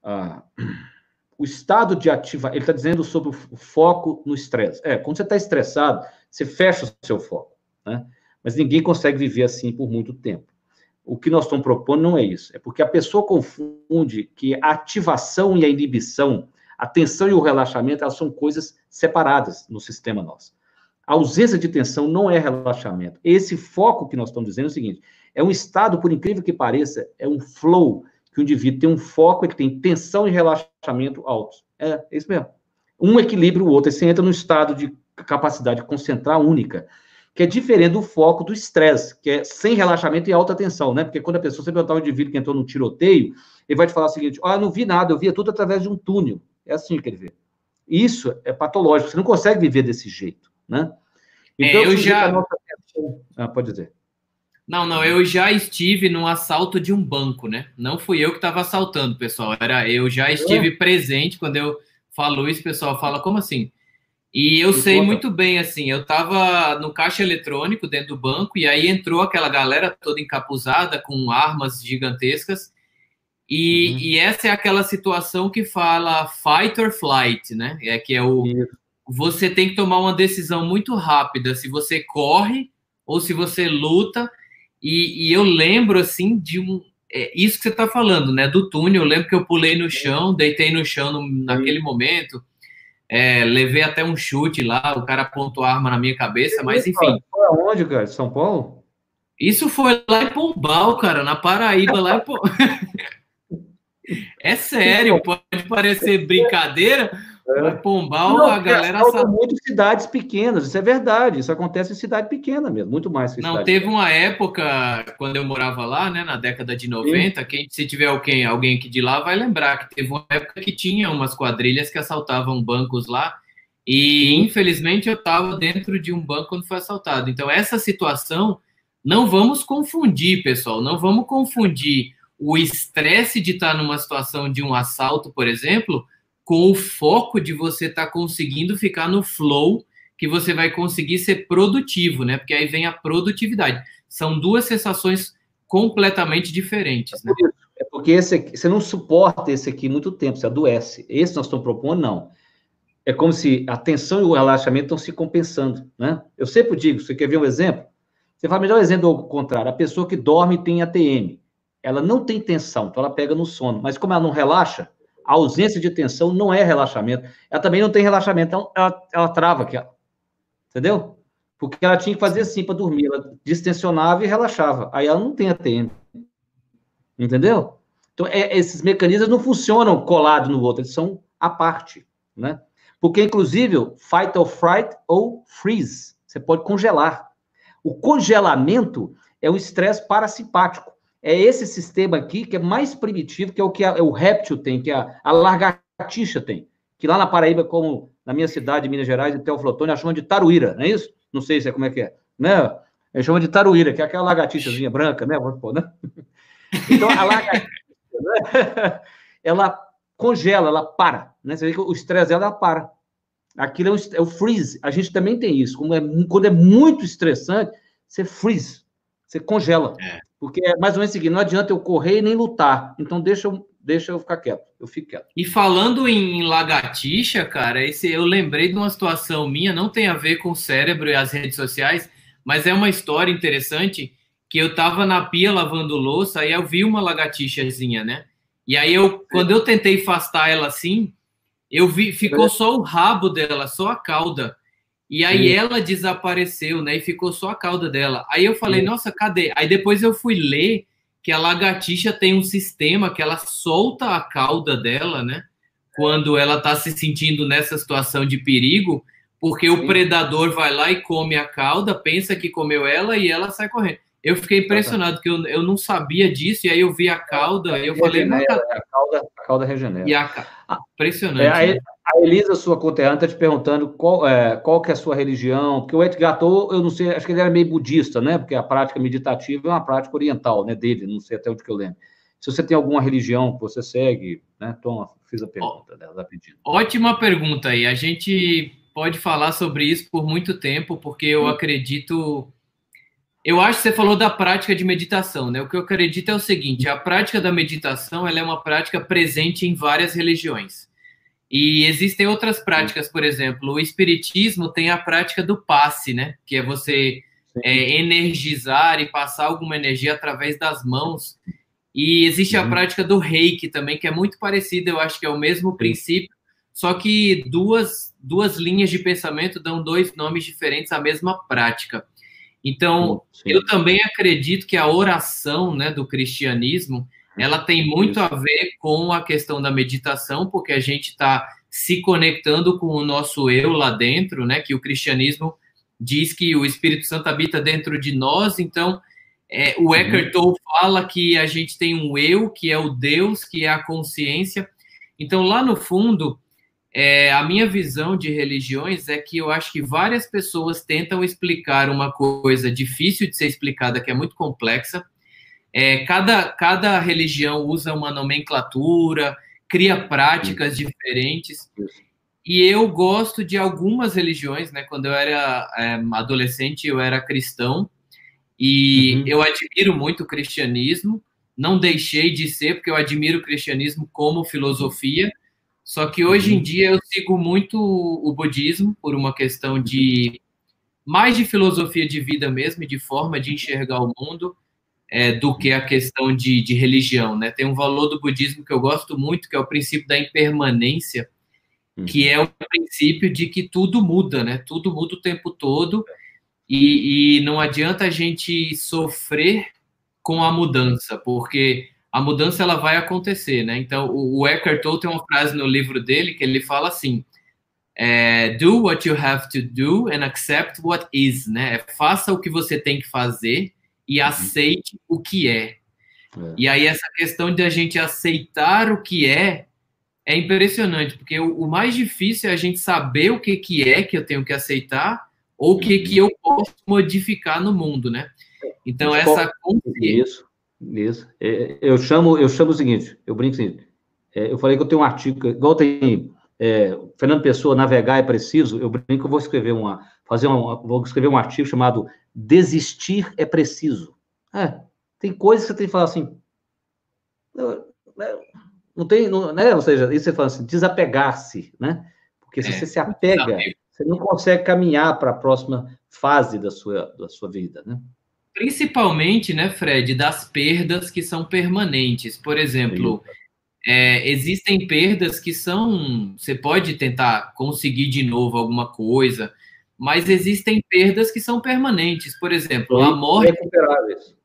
ah, o estado de ativa, ele está dizendo sobre o foco no estresse. É, quando você está estressado, você fecha o seu foco, né? Mas ninguém consegue viver assim por muito tempo. O que nós estamos propondo não é isso, é porque a pessoa confunde que a ativação e a inibição, a tensão e o relaxamento, elas são coisas separadas no sistema nosso. A ausência de tensão não é relaxamento. Esse foco que nós estamos dizendo é o seguinte: é um estado, por incrível que pareça, é um flow, que o indivíduo tem um foco, ele tem tensão e relaxamento altos. É, é isso mesmo. Um equilíbrio o outro, você entra no estado de capacidade de concentrar única, que é diferente do foco do estresse, que é sem relaxamento e alta tensão, né? Porque quando a pessoa, você perguntar um indivíduo que entrou no tiroteio, ele vai te falar o seguinte: ah, não vi nada, eu via tudo através de um túnel. É assim que ele vê. Isso é patológico, você não consegue viver desse jeito, né? É, então, é, eu já. Nossa... Ah, pode dizer. Não, não, eu já estive num assalto de um banco, né? Não fui eu que estava assaltando, pessoal. Era eu já estive é. presente quando eu falo isso, pessoal fala como assim? E eu sei muito bem, assim, eu estava no caixa eletrônico dentro do banco e aí entrou aquela galera toda encapuzada com armas gigantescas e, uhum. e essa é aquela situação que fala fight or flight, né? É que é o você tem que tomar uma decisão muito rápida se você corre ou se você luta e, e eu lembro assim de um é, isso que você está falando, né? Do túnel, eu lembro que eu pulei no chão, deitei no chão no, naquele momento é, levei até um chute lá, o cara apontou a arma na minha cabeça, mas enfim. Foi aonde, cara? São Paulo? Isso foi lá em Pombal, cara, na Paraíba, lá em Pombal. É sério, pode parecer brincadeira, é. Pombal, não, a galera sabe. muito cidades pequenas, isso é verdade. Isso acontece em cidade pequena mesmo, muito mais que Não, teve pequena. uma época, quando eu morava lá, né, na década de 90, quem, se tiver alguém, alguém aqui de lá vai lembrar que teve uma época que tinha umas quadrilhas que assaltavam bancos lá. E infelizmente eu estava dentro de um banco quando foi assaltado. Então, essa situação, não vamos confundir, pessoal, não vamos confundir o estresse de estar numa situação de um assalto, por exemplo, com o foco de você estar tá conseguindo ficar no flow, que você vai conseguir ser produtivo, né? Porque aí vem a produtividade. São duas sensações completamente diferentes, né? É porque esse aqui, você não suporta esse aqui muito tempo, você adoece. Esse nós estamos propondo, não. É como se a tensão e o relaxamento estão se compensando, né? Eu sempre digo, você quer ver um exemplo? Você fala, melhor exemplo ao contrário, a pessoa que dorme tem ATM. Ela não tem tensão, então ela pega no sono. Mas como ela não relaxa, a ausência de tensão não é relaxamento. Ela também não tem relaxamento, então ela, ela trava aqui, entendeu? Porque ela tinha que fazer assim para dormir, ela distensionava e relaxava. Aí ela não tem ATM, entendeu? Então, é, esses mecanismos não funcionam colados no outro, eles são à parte, né? Porque, inclusive, fight or fright ou freeze, você pode congelar. O congelamento é um estresse parasimpático é esse sistema aqui que é mais primitivo, que é o que a, o réptil tem, que a, a largatixa tem. Que lá na Paraíba, como na minha cidade, Minas Gerais, em Teoflotone, a chama de taruíra, não é isso? Não sei se é como é que é. Né? É chama de taruíra, que é aquela lagartixazinha branca, né? né? Então, a lagartixa, né? ela congela, ela para. Né? Você vê que o estresse dela, ela para. Aquilo é o, é o, freeze. A gente também tem isso. Quando é, quando é muito estressante, você freeze, você congela. É. Porque é mais ou menos o seguinte: não adianta eu correr e nem lutar. Então deixa eu, deixa eu ficar quieto. Eu fico quieto. E falando em lagartixa, cara, esse, eu lembrei de uma situação minha, não tem a ver com o cérebro e as redes sociais, mas é uma história interessante que eu tava na pia lavando louça e eu vi uma lagartixazinha, né? E aí eu, quando eu tentei afastar ela assim, eu vi, ficou só o rabo dela, só a cauda. E aí Sim. ela desapareceu, né? E ficou só a cauda dela. Aí eu falei, Sim. nossa, cadê? Aí depois eu fui ler que a lagartixa tem um sistema que ela solta a cauda dela, né? Quando ela tá se sentindo nessa situação de perigo, porque Sim. o predador vai lá e come a cauda, pensa que comeu ela e ela sai correndo. Eu fiquei impressionado, que eu, eu não sabia disso, e aí eu vi a cauda, e eu falei... Regenera, a, cauda, a cauda regenera. E a, ah, impressionante. É, né? A Elisa, sua conterrânea, está te perguntando qual, é, qual que é a sua religião, porque o Edgar Tolle, eu não sei, acho que ele era meio budista, né? Porque a prática meditativa é uma prática oriental, né, dele, não sei até onde que eu lembro. Se você tem alguma religião que você segue, né? Toma, fiz a pergunta dela, tá pedindo. Ótima pergunta aí. A gente pode falar sobre isso por muito tempo, porque eu hum. acredito eu acho que você falou da prática de meditação, né? O que eu acredito é o seguinte: a prática da meditação ela é uma prática presente em várias religiões. E existem outras práticas, por exemplo, o espiritismo tem a prática do passe, né? Que é você é, energizar e passar alguma energia através das mãos. E existe a prática do reiki também, que é muito parecida, eu acho que é o mesmo princípio, só que duas, duas linhas de pensamento dão dois nomes diferentes à mesma prática. Então, Sim. eu também acredito que a oração né, do cristianismo ela tem muito a ver com a questão da meditação, porque a gente está se conectando com o nosso eu lá dentro, né? Que o cristianismo diz que o Espírito Santo habita dentro de nós, então é, o Eckhart Tolle fala que a gente tem um eu, que é o Deus, que é a consciência. Então, lá no fundo, é, a minha visão de religiões é que eu acho que várias pessoas tentam explicar uma coisa difícil de ser explicada, que é muito complexa, é, cada, cada religião usa uma nomenclatura, cria práticas diferentes. E eu gosto de algumas religiões, né? Quando eu era é, adolescente, eu era cristão e uhum. eu admiro muito o cristianismo. Não deixei de ser, porque eu admiro o cristianismo como filosofia. Só que hoje uhum. em dia eu sigo muito o budismo por uma questão de mais de filosofia de vida mesmo, de forma de enxergar o mundo é, do que a questão de, de religião, né? Tem um valor do budismo que eu gosto muito, que é o princípio da impermanência, uhum. que é o princípio de que tudo muda, né? Tudo muda o tempo todo e, e não adianta a gente sofrer com a mudança, porque a mudança ela vai acontecer, né? Então, o, o Eckhart Tolle tem uma frase no livro dele que ele fala assim: é, do what you have to do and accept what is, né? É, faça o que você tem que fazer e uhum. aceite o que é. é. E aí essa questão de a gente aceitar o que é é impressionante, porque o, o, mais difícil é a gente saber o que, que é que eu tenho que aceitar ou o que, que uhum. eu posso modificar no mundo, né? Então, essa Isso, isso. É, eu, chamo, eu chamo o seguinte, eu brinco o seguinte, é, eu falei que eu tenho um artigo, igual tem é, Fernando Pessoa, navegar é preciso, eu brinco eu vou escrever uma, fazer uma, vou escrever um artigo chamado desistir é preciso. É, tem coisas que você tem que falar assim. Não, não tem, não, né? Ou seja, isso você fala assim, desapegar-se, né? Porque se você se apega, você não consegue caminhar para a próxima fase da sua, da sua vida, né? Principalmente, né, Fred, das perdas que são permanentes. Por exemplo, é, existem perdas que são. Você pode tentar conseguir de novo alguma coisa, mas existem perdas que são permanentes. Por exemplo, a morte. Irrecuperáveis.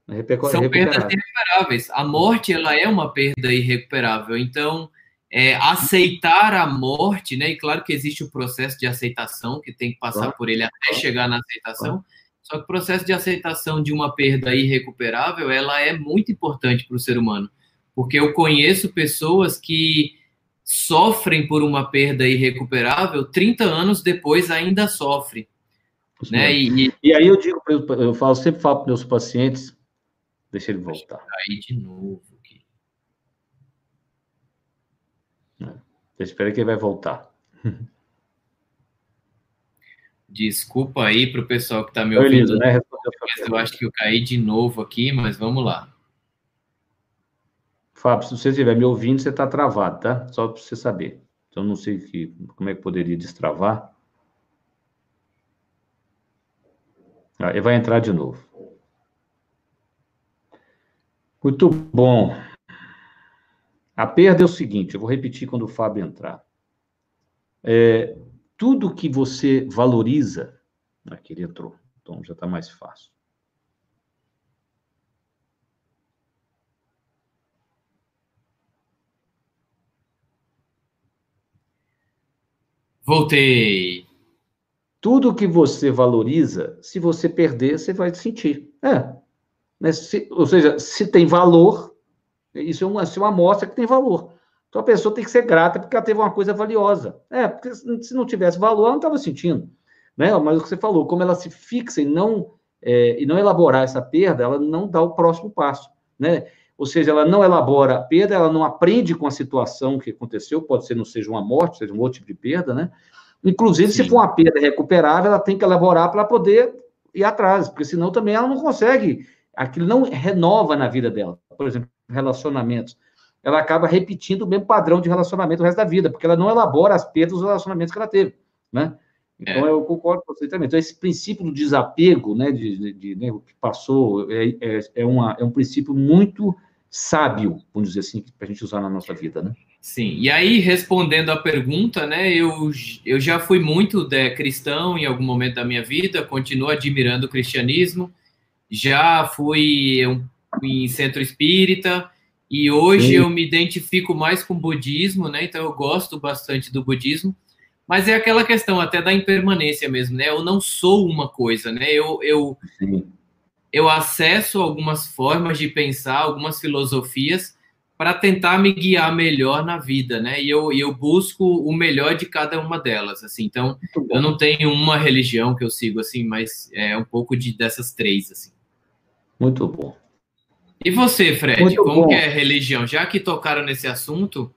São perdas irrecuperáveis. A morte ela é uma perda irrecuperável. Então, é, aceitar a morte, né? E claro que existe o processo de aceitação, que tem que passar por ele até chegar na aceitação. Só que o processo de aceitação de uma perda irrecuperável, ela é muito importante para o ser humano. Porque eu conheço pessoas que sofrem por uma perda irrecuperável, 30 anos depois ainda sofrem. Né? E, e, e, aí eu digo, eu falo, sempre falo para meus pacientes, deixa ele voltar. Aí de novo. Aqui. É, espera que ele vai voltar. Desculpa aí para o pessoal que está me ouvindo. né? Eu acho que eu caí de novo aqui, mas vamos lá. Fábio, se você estiver me ouvindo, você está travado, tá? Só para você saber. Então, não sei que, como é que poderia destravar. Ah, ele vai entrar de novo. Muito bom. A perda é o seguinte, eu vou repetir quando o Fábio entrar. É, tudo que você valoriza. Aqui ele entrou, então já está mais fácil. Voltei. Tudo que você valoriza, se você perder, você vai sentir. É. Né? Se, ou seja, se tem valor, isso é uma, isso é uma amostra que tem valor. Então a pessoa tem que ser grata porque ela teve uma coisa valiosa. É, porque se não tivesse valor, ela não estava sentindo. Né? Mas o que você falou, como ela se fixa e não, é, e não elaborar essa perda, ela não dá o próximo passo. Né? Ou seja, ela não elabora a perda, ela não aprende com a situação que aconteceu, pode ser não seja uma morte, seja um outro tipo de perda, né? Inclusive, Sim. se for uma perda recuperável, ela tem que elaborar para poder ir atrás, porque senão também ela não consegue, aquilo não renova na vida dela. Por exemplo, relacionamentos. Ela acaba repetindo o mesmo padrão de relacionamento o resto da vida, porque ela não elabora as perdas dos relacionamentos que ela teve, né? Então, é. eu concordo com você também. Então, esse princípio do desapego, né, de, de, de né, o que passou, é, é, é, uma, é um princípio muito sábio, vamos dizer assim, para a gente usar na nossa vida, né? Sim, e aí, respondendo à pergunta, né, eu, eu já fui muito de, cristão em algum momento da minha vida, continuo admirando o cristianismo, já fui em centro espírita, e hoje Sim. eu me identifico mais com o budismo, né, então eu gosto bastante do budismo, mas é aquela questão até da impermanência mesmo, né? Eu não sou uma coisa, né? Eu, eu, eu acesso algumas formas de pensar, algumas filosofias para tentar me guiar melhor na vida, né? E eu, eu busco o melhor de cada uma delas, assim. Então, eu não tenho uma religião que eu sigo, assim, mas é um pouco de dessas três, assim. Muito bom. E você, Fred, Muito como é religião? Já que tocaram nesse assunto,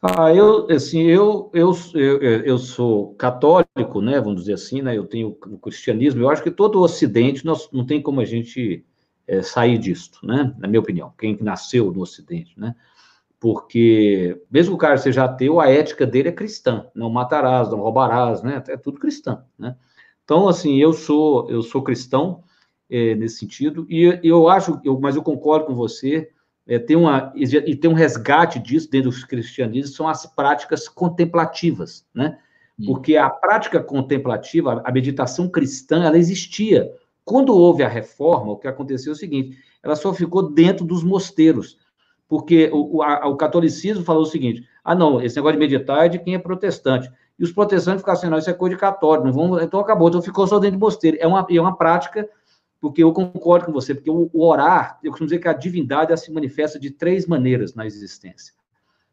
ah, eu, assim, eu, eu, eu, eu sou católico, né, vamos dizer assim, né, eu tenho o cristianismo, eu acho que todo o Ocidente, nós, não tem como a gente é, sair disto, né, na minha opinião, quem nasceu no Ocidente, né, porque, mesmo que o cara seja ateu, a ética dele é cristã, não matarás, não roubarás, né, é tudo cristão, né, então, assim, eu sou, eu sou cristão é, nesse sentido, e eu acho, eu, mas eu concordo com você, é, tem uma, e tem um resgate disso dentro do cristianismo, são as práticas contemplativas, né? Porque a prática contemplativa, a meditação cristã, ela existia. Quando houve a reforma, o que aconteceu é o seguinte, ela só ficou dentro dos mosteiros, porque o, a, o catolicismo falou o seguinte, ah, não, esse negócio de meditar é de quem é protestante. E os protestantes ficaram assim, não, isso é coisa de católico, não vamos, então acabou, então ficou só dentro do mosteiro. É uma, é uma prática porque eu concordo com você, porque o, o orar, eu costumo dizer que a divindade se manifesta de três maneiras na existência.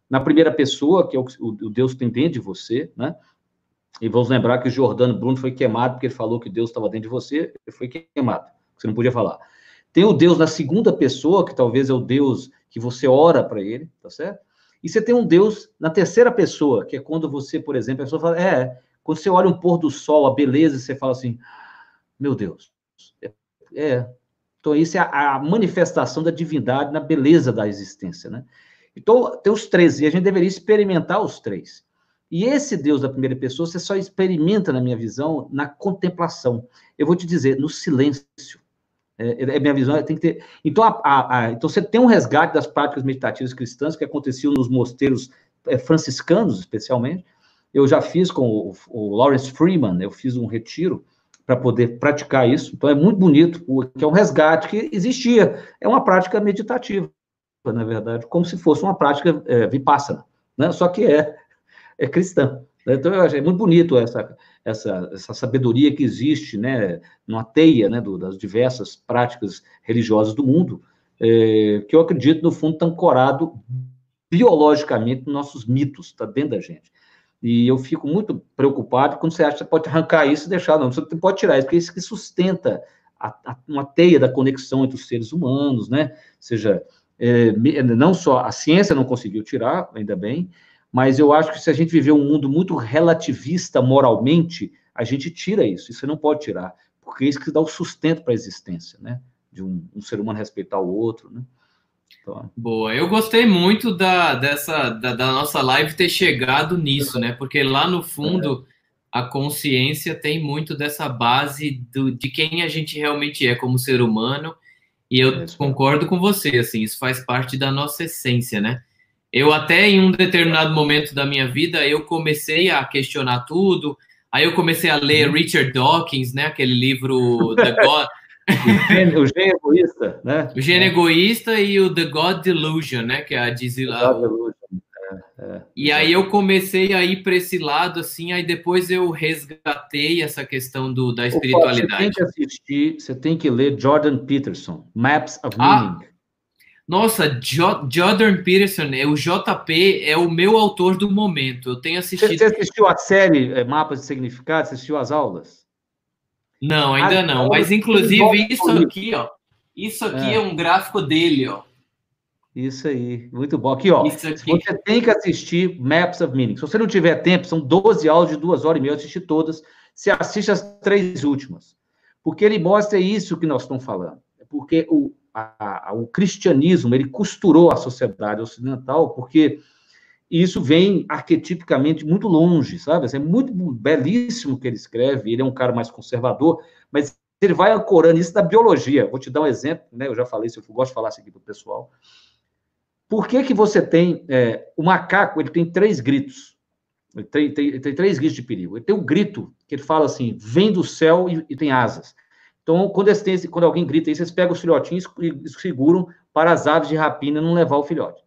Na primeira pessoa, que é o, o Deus que tem dentro de você, né? E vamos lembrar que o Jordano Bruno foi queimado porque ele falou que Deus estava dentro de você, ele foi queimado, você não podia falar. Tem o Deus na segunda pessoa, que talvez é o Deus que você ora para ele, tá certo? E você tem um Deus na terceira pessoa, que é quando você, por exemplo, a pessoa fala, é, quando você olha um pôr do sol, a beleza, você fala assim, meu Deus, é. Então, isso é a, a, manifestação da divindade na beleza da existência, né? Então, tem os três, e a gente deveria experimentar os três. E esse Deus da primeira pessoa, você só experimenta, na minha visão, na contemplação. Eu vou te dizer, no silêncio. É, é minha visão, tem que ter. Então, a, a, então, você tem um resgate das práticas meditativas cristãs que aconteciam nos mosteiros é, franciscanos, especialmente. Eu já fiz com o, o Lawrence Freeman, eu fiz um retiro para poder praticar isso. Então é muito bonito, porque é um resgate que existia. É uma prática meditativa, na verdade, como se fosse uma prática é, vipassana, né? Só que é, é cristã. Então eu achei muito bonito essa, essa, essa sabedoria que existe, né, numa teia, né, do, das diversas práticas religiosas do mundo, é, que eu acredito, no fundo, está ancorado biologicamente nos nossos mitos, está dentro da gente. E eu fico muito preocupado quando você acha que você pode arrancar isso e deixar. Não, você pode tirar isso, porque é isso que sustenta a, a, uma teia da conexão entre os seres humanos, né? Ou seja, é, não só a ciência não conseguiu tirar, ainda bem, mas eu acho que se a gente viver um mundo muito relativista moralmente, a gente tira isso, isso não pode tirar, porque é isso que dá o sustento para a existência, né? De um, um, ser humano respeitar o outro, né? Então... Boa, eu gostei muito da, dessa, da, da, nossa live ter chegado nisso, né? Porque lá no fundo, a consciência tem muito dessa base do, de quem a gente realmente é como ser humano, e eu é concordo com você, assim, isso faz parte da nossa essência, né? Eu até em um determinado momento da minha vida eu comecei a questionar tudo. Aí eu comecei a ler uhum. Richard Dawkins, né? Aquele livro The God. o gênio egoísta, né? O gênio é. egoísta e o The God Delusion, né? Que é a diz lá. É, é. E aí eu comecei a ir para esse lado, assim, aí depois eu resgatei essa questão do, da espiritualidade. Você tem que assistir, você tem que ler Jordan Peterson, Maps of ah, Meaning. Nossa, jo Jordan Peterson, é, o JP é o meu autor do momento. Eu tenho assistido. Você assistiu a série é, Mapas de Significado? Você assistiu as aulas? Não, ainda ah, não. Mas inclusive isso aqui, ó. Isso aqui é. é. um gráfico dele, ó. Isso aí, muito bom. Aqui, ó. Aqui. Você tem que assistir Maps of Meaning. Se você não tiver tempo, são 12 aulas de duas horas e meia, eu assisti todas. Você assiste as três últimas. Porque ele mostra isso que nós estamos falando. Porque o, a, a, o cristianismo ele costurou a sociedade ocidental, porque isso vem arquetipicamente muito longe, sabe? É muito belíssimo que ele escreve, ele é um cara mais conservador, mas ele vai ancorando isso da biologia. Vou te dar um exemplo, né? Eu já falei isso, eu gosto de falar isso aqui para o pessoal. Por que que você tem... É, o macaco, ele tem três gritos. Ele tem, tem, tem, três gritos de perigo. Ele tem um grito que ele fala assim, vem do céu e, e tem asas. Então, quando, quando alguém grita isso, eles pegam os filhotinhos e seguram para as aves de rapina não levar o filhote.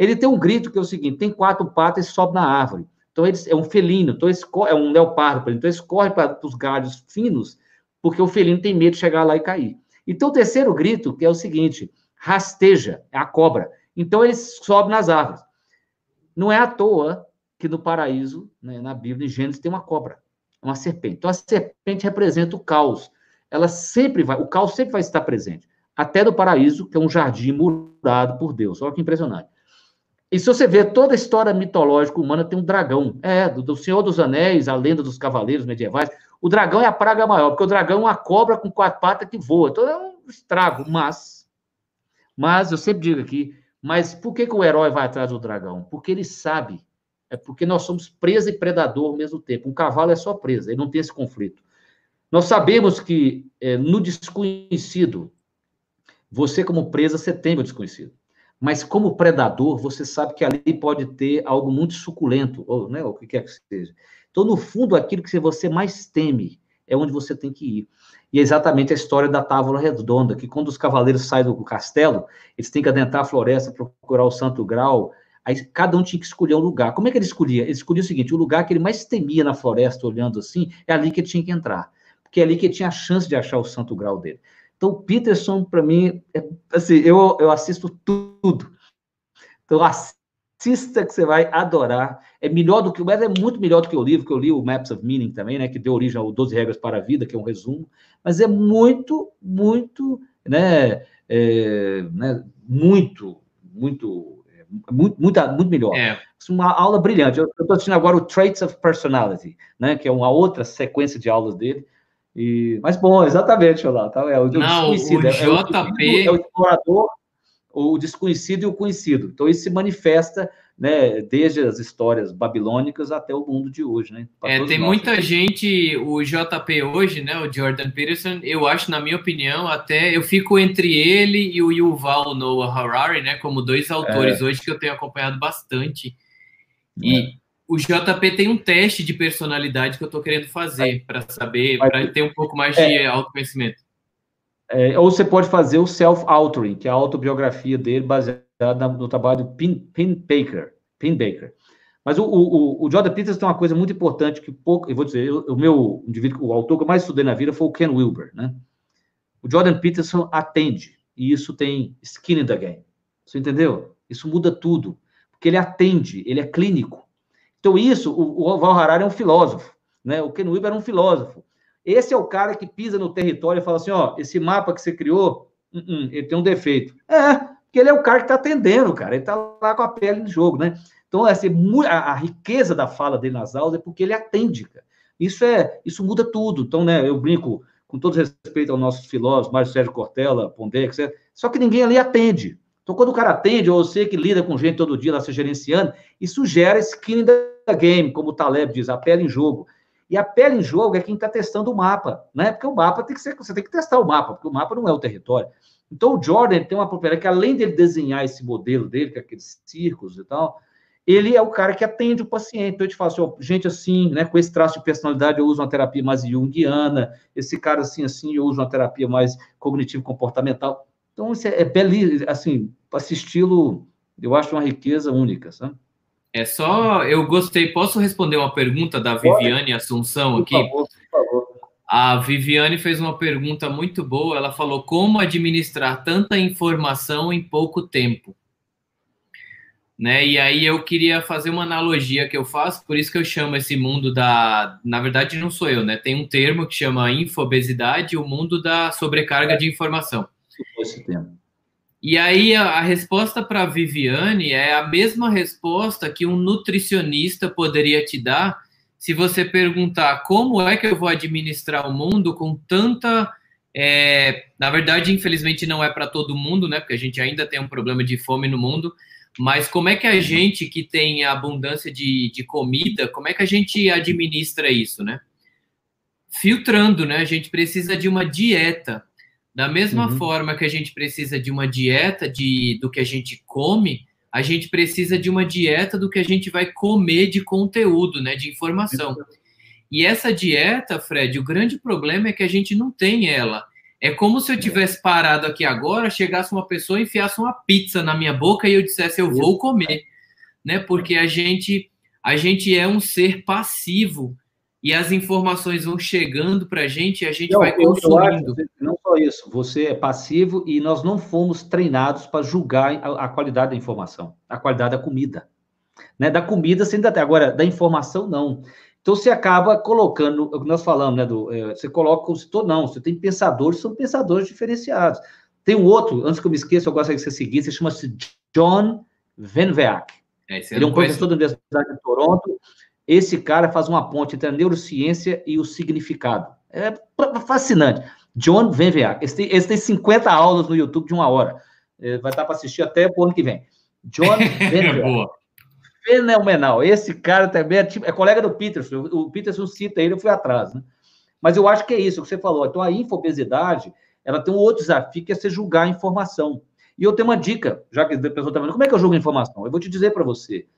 Ele tem um grito que é o seguinte: tem quatro patas e sobe na árvore. Então, eles, é um felino, então eles, é um leopardo, então eles correm para os galhos finos, porque o felino tem medo de chegar lá e cair. Então, o terceiro grito, que é o seguinte: rasteja, é a cobra. Então, eles sobem nas árvores. Não é à toa que no paraíso, né, na Bíblia, em Gênesis, tem uma cobra, uma serpente. Então, a serpente representa o caos ela sempre vai, o caos sempre vai estar presente. Até no paraíso, que é um jardim murado por Deus. Olha que impressionante. E se você ver toda a história mitológica humana, tem um dragão. É, do, do Senhor dos Anéis, a lenda dos cavaleiros medievais. O dragão é a praga maior, porque o dragão é uma cobra com quatro patas que voa. Então é um estrago, mas. Mas, eu sempre digo aqui, mas por que, que o herói vai atrás do dragão? Porque ele sabe. É porque nós somos presa e predador ao mesmo tempo. Um cavalo é só presa, ele não tem esse conflito. Nós sabemos que é, no desconhecido, você como presa, você tem o desconhecido. Mas como predador, você sabe que ali pode ter algo muito suculento, ou né, o que quer que seja. Então, no fundo, aquilo que você mais teme é onde você tem que ir. E é exatamente a história da Távola Redonda, que quando os cavaleiros saem do castelo, eles têm que adentrar a floresta, procurar o Santo Grau, aí cada um tinha que escolher um lugar. Como é que ele escolhia? Ele escolhia o seguinte, o lugar que ele mais temia na floresta, olhando assim, é ali que ele tinha que entrar que é ali que tinha a chance de achar o santo grau dele. Então, o Peterson, para mim, é, assim, eu, eu assisto tudo. Então, assista que você vai adorar. É melhor do que, mas é muito melhor do que o livro, que eu li o Maps of Meaning também, né, que deu origem ao 12 Regras para a Vida, que é um resumo, mas é muito, muito, né, é, né muito, muito, é, muito, muito, muito melhor. É. Uma aula brilhante. Eu estou assistindo agora o Traits of Personality, né, que é uma outra sequência de aulas dele, e, mas bom, exatamente, lá, tá? É o, Não, desconhecido. O é, JP... é o explorador, o desconhecido e o conhecido. Então, isso se manifesta né, desde as histórias babilônicas até o mundo de hoje, né? É, tem nós. muita gente, o JP hoje, né, o Jordan Peterson, eu acho, na minha opinião, até eu fico entre ele e o Yuval Noah Harari, né, como dois autores é. hoje que eu tenho acompanhado bastante. E, é o JP tem um teste de personalidade que eu estou querendo fazer para saber, para ter um pouco mais de é, autoconhecimento. É, ou você pode fazer o self-authoring, que é a autobiografia dele baseada no trabalho do Pin, Pin Baker. Pin Baker. Mas o, o, o Jordan Peterson tem uma coisa muito importante que pouco, eu vou dizer, o meu indivíduo, o autor que eu mais estudei na vida foi o Ken Wilber, né? O Jordan Peterson atende, e isso tem skin in the game. Você entendeu? Isso muda tudo, porque ele atende, ele é clínico. Então, isso, o, o Val Harari é um filósofo, né? O Ken Wilber era um filósofo. Esse é o cara que pisa no território e fala assim: ó, esse mapa que você criou, uh -uh, ele tem um defeito. É, porque ele é o cara que está atendendo, cara. Ele está lá com a pele no jogo, né? Então, assim, a, a, riqueza da fala dele nas aulas é porque ele atende, cara. Isso é, isso muda tudo. Então, né, eu brinco, com todo respeito aos nossos filósofos, Mário Sérgio Cortella, Pondé, etc. Só que ninguém ali atende. Então, quando o cara atende, ou você que lida com gente todo dia lá se gerenciando, isso gera skin in the game, como o Taleb diz, a pele em jogo. E a pele em jogo é quem está testando o mapa, né? Porque o mapa tem que ser, você tem que testar o mapa, porque o mapa não é o território. Então, o Jordan tem uma propriedade que, além dele desenhar esse modelo dele, com aqueles círculos e tal, ele é o cara que atende o paciente. Então, eu te falo assim, ó, gente assim, né, com esse traço de personalidade, eu uso uma terapia mais junguiana, esse cara assim, assim, eu uso uma terapia mais cognitivo-comportamental. Então, isso é, é belíssimo, assim, esse estilo, eu acho uma riqueza única, sabe? É só, eu gostei, posso responder uma pergunta da Viviane Assunção aqui? Por favor, por favor. A Viviane fez uma pergunta muito boa. Ela falou como administrar tanta informação em pouco tempo. Né? E aí eu queria fazer uma analogia que eu faço, por isso que eu chamo esse mundo da, na verdade não sou eu, né? Tem um termo que chama infobesidade, o mundo da sobrecarga de informação. Esse termo. E aí a, a resposta para Viviane é a mesma resposta que um nutricionista poderia te dar se você perguntar como é que eu vou administrar o mundo com tanta. É, na verdade, infelizmente, não é para todo mundo, né? Porque a gente ainda tem um problema de fome no mundo. Mas como é que a gente que tem abundância de, de comida, como é que a gente administra isso, né? Filtrando, né? A gente precisa de uma dieta. Da mesma uhum. forma que a gente precisa de uma dieta de, do que a gente come, a gente precisa de uma dieta do que a gente vai comer de conteúdo, né, de informação. E essa dieta, Fred, o grande problema é que a gente não tem ela. É como se eu tivesse parado aqui agora, chegasse uma pessoa e enfiasse uma pizza na minha boca e eu dissesse eu vou comer, né? Porque a gente a gente é um ser passivo e as informações vão chegando para a gente e a gente não, vai consumindo. Acho, não só isso, você é passivo e nós não fomos treinados para julgar a, a, qualidade da informação, a qualidade da comida. Né? Da comida, você ainda tem, agora, da informação, não. Então, você acaba colocando, o que nós falamos, né, do, é, você coloca os não, você tem pensadores, são pensadores diferenciados. Tem um outro, antes que eu me esqueça, eu gostaria que você seguisse, chama-se John Van Veak. É, Ele é um professor da Universidade de Toronto, esse cara faz uma ponte entre a neurociência e o significado. É fascinante. John Venveac. Esse, esse tem 50 aulas no YouTube de uma hora. É, vai estar para assistir até o ano que vem. John Venveac. Fenomenal. Esse cara também é, tipo, é, colega do Peterson. O Peterson cita ele, eu fui atrás. Né? Mas eu acho que é isso que você falou. Então, a infobesidade, ela tem um outro desafio, que é você julgar a informação. E eu tenho uma dica, já que a pessoa está vendo, como é que eu julgo a informação? Eu vou te dizer para você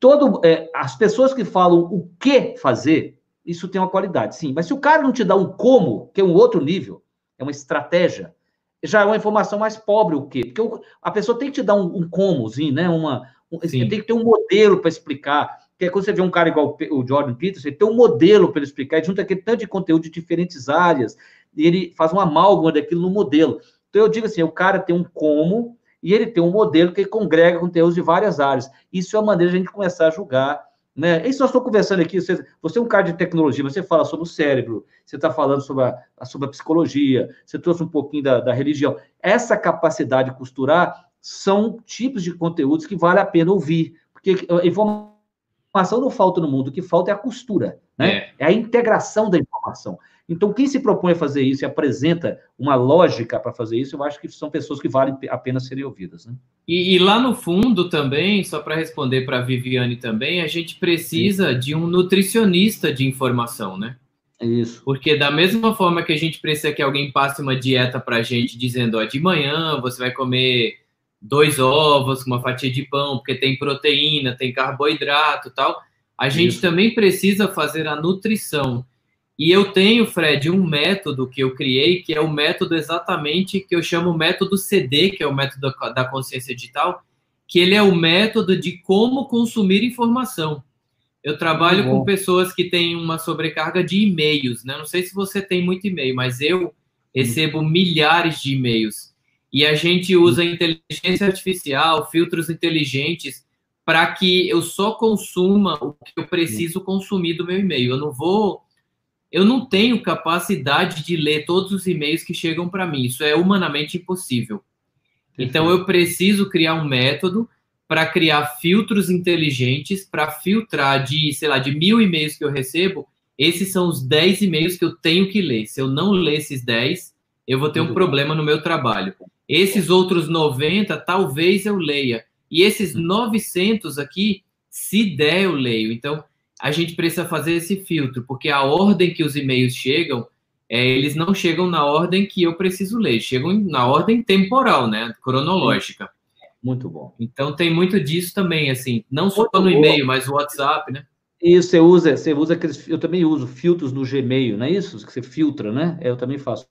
todo, é, as pessoas que falam o que fazer, isso tem uma qualidade, sim. Mas se o cara não te dá um como, que é um outro nível, é uma estratégia, já é uma informação mais pobre o quê? Porque a pessoa tem que te dar um, um comozinho, né? Uma, um, tem que ter um modelo para explicar. Porque quando você vê um cara igual o Jordan Peterson, ele tem um modelo para ele explicar, ele junta aquele tanto de conteúdo de diferentes áreas, e ele faz uma amálgama daquilo no modelo. Então eu digo assim, o cara tem um como, e ele tem um modelo que congrega conteúdos de várias áreas. Isso é uma maneira de a gente começar a julgar. Né? Isso nós estamos conversando aqui, você, você é um cara de tecnologia, você fala sobre o cérebro, você está falando sobre a, sobre a psicologia, você trouxe um pouquinho da, da religião. Essa capacidade de costurar são tipos de conteúdos que vale a pena ouvir, porque informação não falta no mundo, o que falta é a costura, né? É, é a integração da informação. Então, quem se propõe a fazer isso e apresenta uma lógica para fazer isso, eu acho que são pessoas que valem a pena serem ouvidas. Né? E, e, lá no fundo também, só para responder para a Viviane também, a gente precisa Sim. de um nutricionista de informação, né? Isso. Porque da mesma forma que a gente precisa que alguém passe uma dieta para a gente dizendo, ó, de manhã você vai comer dois ovos, uma fatia de pão, porque tem proteína, tem carboidrato tal, a gente Isso. também precisa fazer a nutrição e eu tenho, Fred, um método que eu criei, que é o método exatamente que eu chamo método CD, que é o método da consciência digital, que ele é o método de como consumir informação. Eu trabalho com pessoas que têm uma sobrecarga de e-mails, né? Não sei se você tem muito e-mail, mas eu recebo milhares de e-mails. E a gente usa inteligência artificial, filtros inteligentes, para que eu só consuma o que eu preciso consumir do meu e-mail. Eu não vou eu não tenho capacidade de ler todos os e-mails que chegam para mim. Isso é humanamente impossível. Então, eu preciso criar um método para criar filtros inteligentes para filtrar de, sei lá, de mil e-mails que eu recebo, esses são os 10 e-mails que eu tenho que ler. Se eu não ler esses 10, eu vou ter um problema no meu trabalho. Esses outros 90, talvez eu leia. E esses 900 aqui, se der, eu leio. Então, a gente precisa fazer esse filtro, porque a ordem que os e-mails chegam, é, eles não chegam na ordem que eu preciso ler, chegam na ordem temporal, né, cronológica. Muito bom. Então tem muito disso também, assim, não só muito no e-mail, mas o WhatsApp, né? Isso, você usa, você usa aqueles, eu também uso filtros no Gmail, não é isso? Que você filtra, né? Eu também faço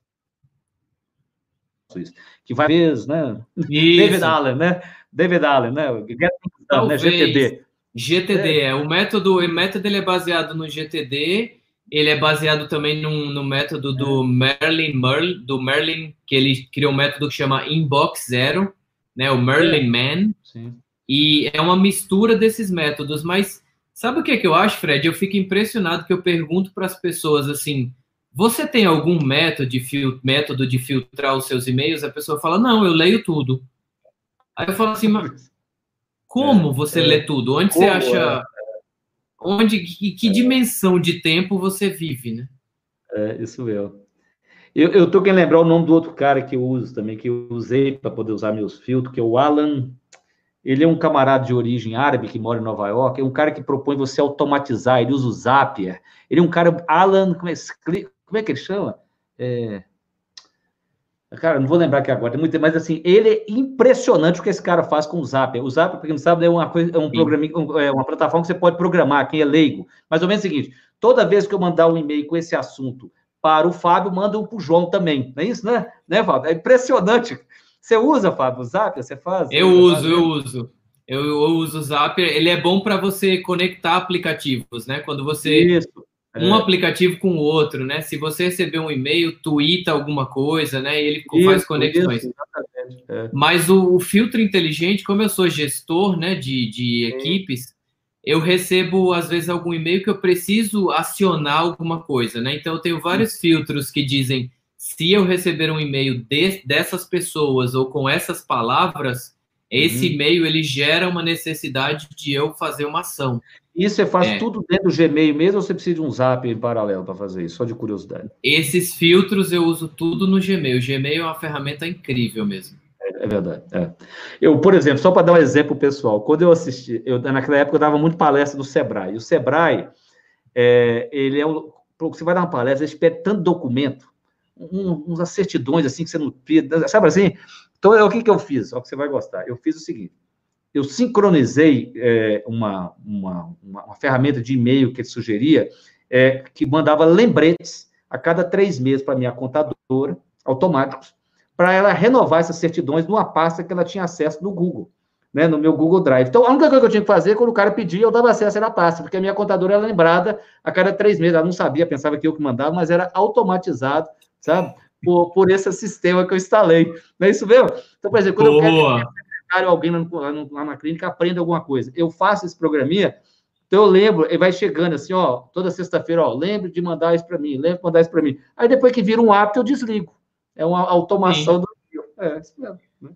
isso. Que vai vezes, né? Isso. David Allen, né? David Allen, né? né? GTD. GTD, é. é. O método, o método ele é baseado no GTD, ele é baseado também no, no método do é. Merlin Merlin, do Merlin, que ele criou um método que chama Inbox Zero, né? O Merlin é. Man. Sim. E é uma mistura desses métodos, mas sabe o que é que eu acho, Fred? Eu fico impressionado que eu pergunto para as pessoas assim: você tem algum método de, fil método de filtrar os seus e-mails? A pessoa fala: não, eu leio tudo. Aí eu falo assim, mas como é, você é, lê tudo? Onde você acha. É? Onde, que, que dimensão de tempo você vive, né? É, isso mesmo. Eu, eu tô querendo lembrar o nome do outro cara que eu uso também, que eu usei para poder usar meus filtros, que é o Alan. Ele é um camarada de origem árabe que mora em Nova York. É um cara que propõe você automatizar. Ele usa o Zapier. Ele é um cara, Alan, como é, como é que ele chama? É, Cara, não vou lembrar aqui agora, muito, mas assim, ele é impressionante o que esse cara faz com o Zap. O Zap, para quem não sabe, é uma coisa, é um programa, é uma plataforma que você pode programar, quem é leigo. Mais ou menos é o seguinte: toda vez que eu mandar um e-mail com esse assunto para o Fábio, manda um para o João também. Não é isso, né? Né, Fábio? É impressionante. Você usa, Fábio, o Zap? Você faz? Eu uso, eu uso. Eu, eu uso o Zap. Ele é bom para você conectar aplicativos, né? Quando você isso um é. aplicativo com o outro, né? Se você receber um e-mail, twitta alguma coisa, né? E ele isso, faz conexões. Isso, é. Mas o, o, filtro inteligente, como eu sou gestor, né, de, de equipes, eu recebo às vezes algum e-mail que eu preciso acionar alguma coisa, né? Então eu tenho vários filtros que dizem se eu receber um e-mail de, dessas pessoas ou com essas palavras, esse uhum. e-mail ele gera uma necessidade de eu fazer uma ação. Isso você faz é. tudo dentro do Gmail mesmo ou você precisa de um zap em paralelo para fazer isso? Só de curiosidade. Esses filtros eu uso tudo no Gmail. O Gmail é uma ferramenta incrível mesmo. É, é verdade. É. Eu, por exemplo, só para dar um exemplo pessoal, quando eu assisti, eu, naquela época eu dava muito palestra no Sebrae. O Sebrae, é, ele é um. Você vai dar uma palestra, ele pede tanto documento, um, uns certidões assim que você não sabe assim? Então, é, o que, que eu fiz? Ó, que você vai gostar. Eu fiz o seguinte: eu sincronizei é, uma, uma, uma, uma, ferramenta de e-mail que ele sugeria, é, que mandava lembretes a cada três meses para minha contadora, automáticos, para ela renovar essas certidões numa pasta que ela tinha acesso no Google, né, no meu Google Drive. Então, a única coisa que eu tinha que fazer, quando o cara pedia, eu dava acesso à pasta, porque a minha contadora era lembrada a cada três meses. Ela não sabia, pensava que eu que mandava, mas era automatizado, sabe? Por, por esse sistema que eu instalei. Não é isso mesmo? Então, por exemplo, quando Boa. eu quero secretário, alguém lá, lá na clínica aprenda alguma coisa. Eu faço esse programinha, então eu lembro, ele vai chegando assim, ó, toda sexta-feira, ó, lembre de mandar isso para mim, lembre de mandar isso para mim. Aí depois que vira um hábito, eu desligo. É uma automação Sim. do É, isso mesmo. Né?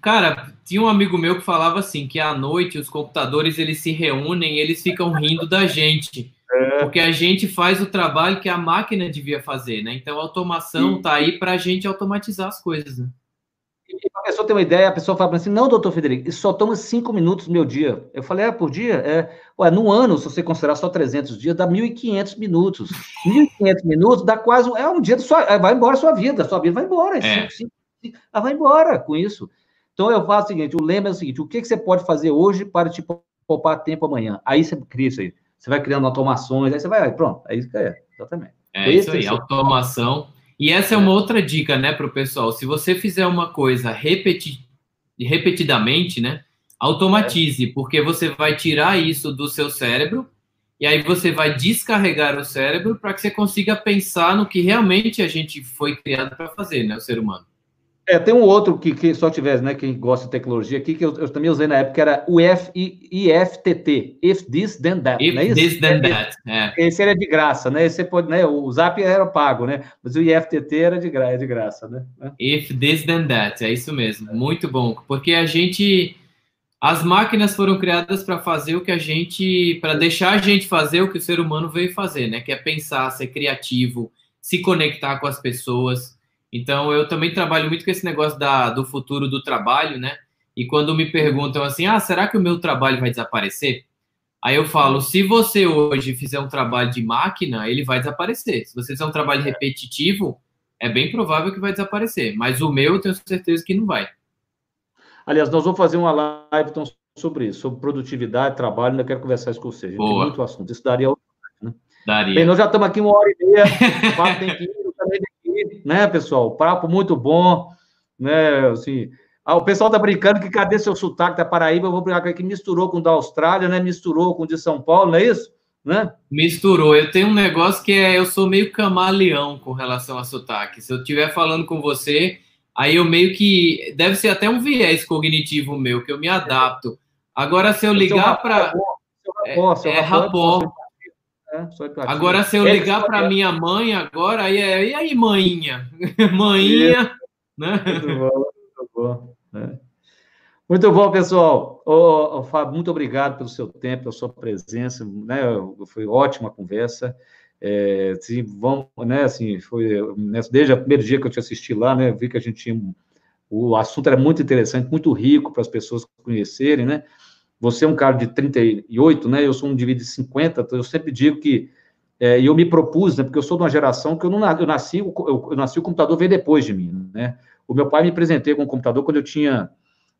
Cara, tinha um amigo meu que falava assim, que à noite os computadores eles se reúnem e eles ficam rindo da gente. É. Porque a gente faz o trabalho que a máquina devia fazer, né? Então a automação está aí para a gente automatizar as coisas, né? a pessoa tem uma ideia, a pessoa fala assim, não, doutor Federico, isso só toma cinco minutos no meu dia. Eu falei, é, por dia? É, ué, no ano, se você considerar só 300 dias, dá 1.500 minutos. 1.500 minutos dá quase, é um dia, do sua, é, vai embora a sua vida, a sua vida vai embora, é. cinco, cinco, cinco, ela vai embora com isso. Então, eu faço o seguinte, o lema é o seguinte, o que, que você pode fazer hoje para te poupar tempo amanhã? Aí você cria isso aí, você vai criando automações, aí você vai, pronto, é isso que é, exatamente. É isso aí, automação e essa é uma outra dica, né, para o pessoal. Se você fizer uma coisa repeti repetidamente, né, automatize, porque você vai tirar isso do seu cérebro e aí você vai descarregar o cérebro para que você consiga pensar no que realmente a gente foi criado para fazer, né, o ser humano. É, tem um outro que, que só tivesse, né, quem gosta de tecnologia aqui, que eu, eu também usei na época, era o F, IFTT, If This, Then That, If é This, Then That, é. Esse era de graça, né, esse pode, né, o Zap era pago, né, mas o IFTT era de, gra de graça, né. If This, Then That, é isso mesmo, muito bom, porque a gente, As máquinas foram criadas para fazer o que a gente, para deixar a gente fazer o que o ser humano veio fazer, né? Que é pensar, ser criativo, se conectar com as pessoas. Então, eu também trabalho muito com esse negócio da, do futuro do trabalho, né? E quando me perguntam assim, ah, será que o meu trabalho vai desaparecer? Aí eu falo, se você hoje fizer um trabalho de máquina, ele vai desaparecer. Se você fizer um trabalho repetitivo, é bem provável que vai desaparecer. Mas o meu, eu tenho certeza que não vai. Aliás, nós vamos fazer uma live então, sobre isso, sobre produtividade, trabalho, ainda quero conversar isso com vocês. Tem muito assunto. Isso daria outra né? Daria. Bem, nós já estamos aqui uma hora e meia, o papo tem que ir, né, pessoal? Papo muito bom, né, assim... Ah, o pessoal tá brincando que cadê seu sotaque da Paraíba? Eu vou brincar que misturou com o da Austrália, né? Misturou com o de São Paulo, não é isso? Né? Misturou. Eu tenho um negócio que é, eu sou meio camaleão com relação a sotaque. Se eu estiver falando com você, Aí eu meio que. Deve ser até um viés cognitivo meu, que eu me adapto. Agora, se eu ligar para. É, é rapó. É, agora, se eu ligar para minha mãe, agora, aí é. E aí, maninha? maninha. Né? Muito bom, muito bom. Né? Muito bom, pessoal. Ô, ô, Fábio, muito obrigado pelo seu tempo, pela sua presença. Né? Foi ótima a conversa. É, assim, vamos, né, assim, foi, né, desde o primeiro dia que eu te assisti lá, né, vi que a gente tinha, o assunto era muito interessante, muito rico para as pessoas conhecerem, né, você é um cara de 38, né, eu sou um indivíduo de 50, então eu sempre digo que, é, eu me propus, né, porque eu sou de uma geração que eu não eu nasci, eu, eu nasci, o computador veio depois de mim, né, o meu pai me presenteou com um computador quando eu tinha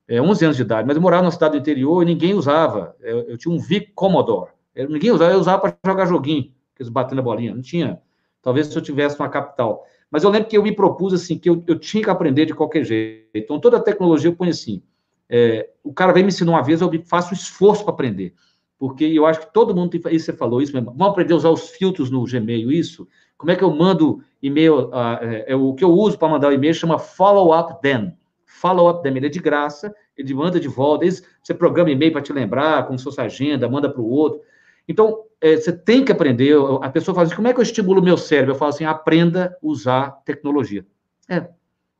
é, 11 anos de idade, mas eu morava na cidade do interior e ninguém usava, eu, eu tinha um VIC Commodore, eu, ninguém usava, eu usava para jogar joguinho, eles batendo a bolinha. Não tinha. Talvez se eu tivesse uma capital. Mas eu lembro que eu me propus assim, que eu, eu tinha que aprender de qualquer jeito. Então, toda a tecnologia eu ponho assim. É, o cara vem me ensinar uma vez, eu faço esforço para aprender. Porque eu acho que todo mundo tem. Isso você falou isso mesmo. Vamos aprender a usar os filtros no Gmail, isso? Como é que eu mando e-mail? Uh, é, é, o que eu uso para mandar o e-mail chama Follow Up Then. Follow Up Then, ele é de graça, ele manda de volta. Você programa e-mail para te lembrar, como se fosse agenda, manda para o outro. Então, é, você tem que aprender. A pessoa fala assim: como é que eu estimulo o meu cérebro? Eu falo assim: aprenda a usar tecnologia. É.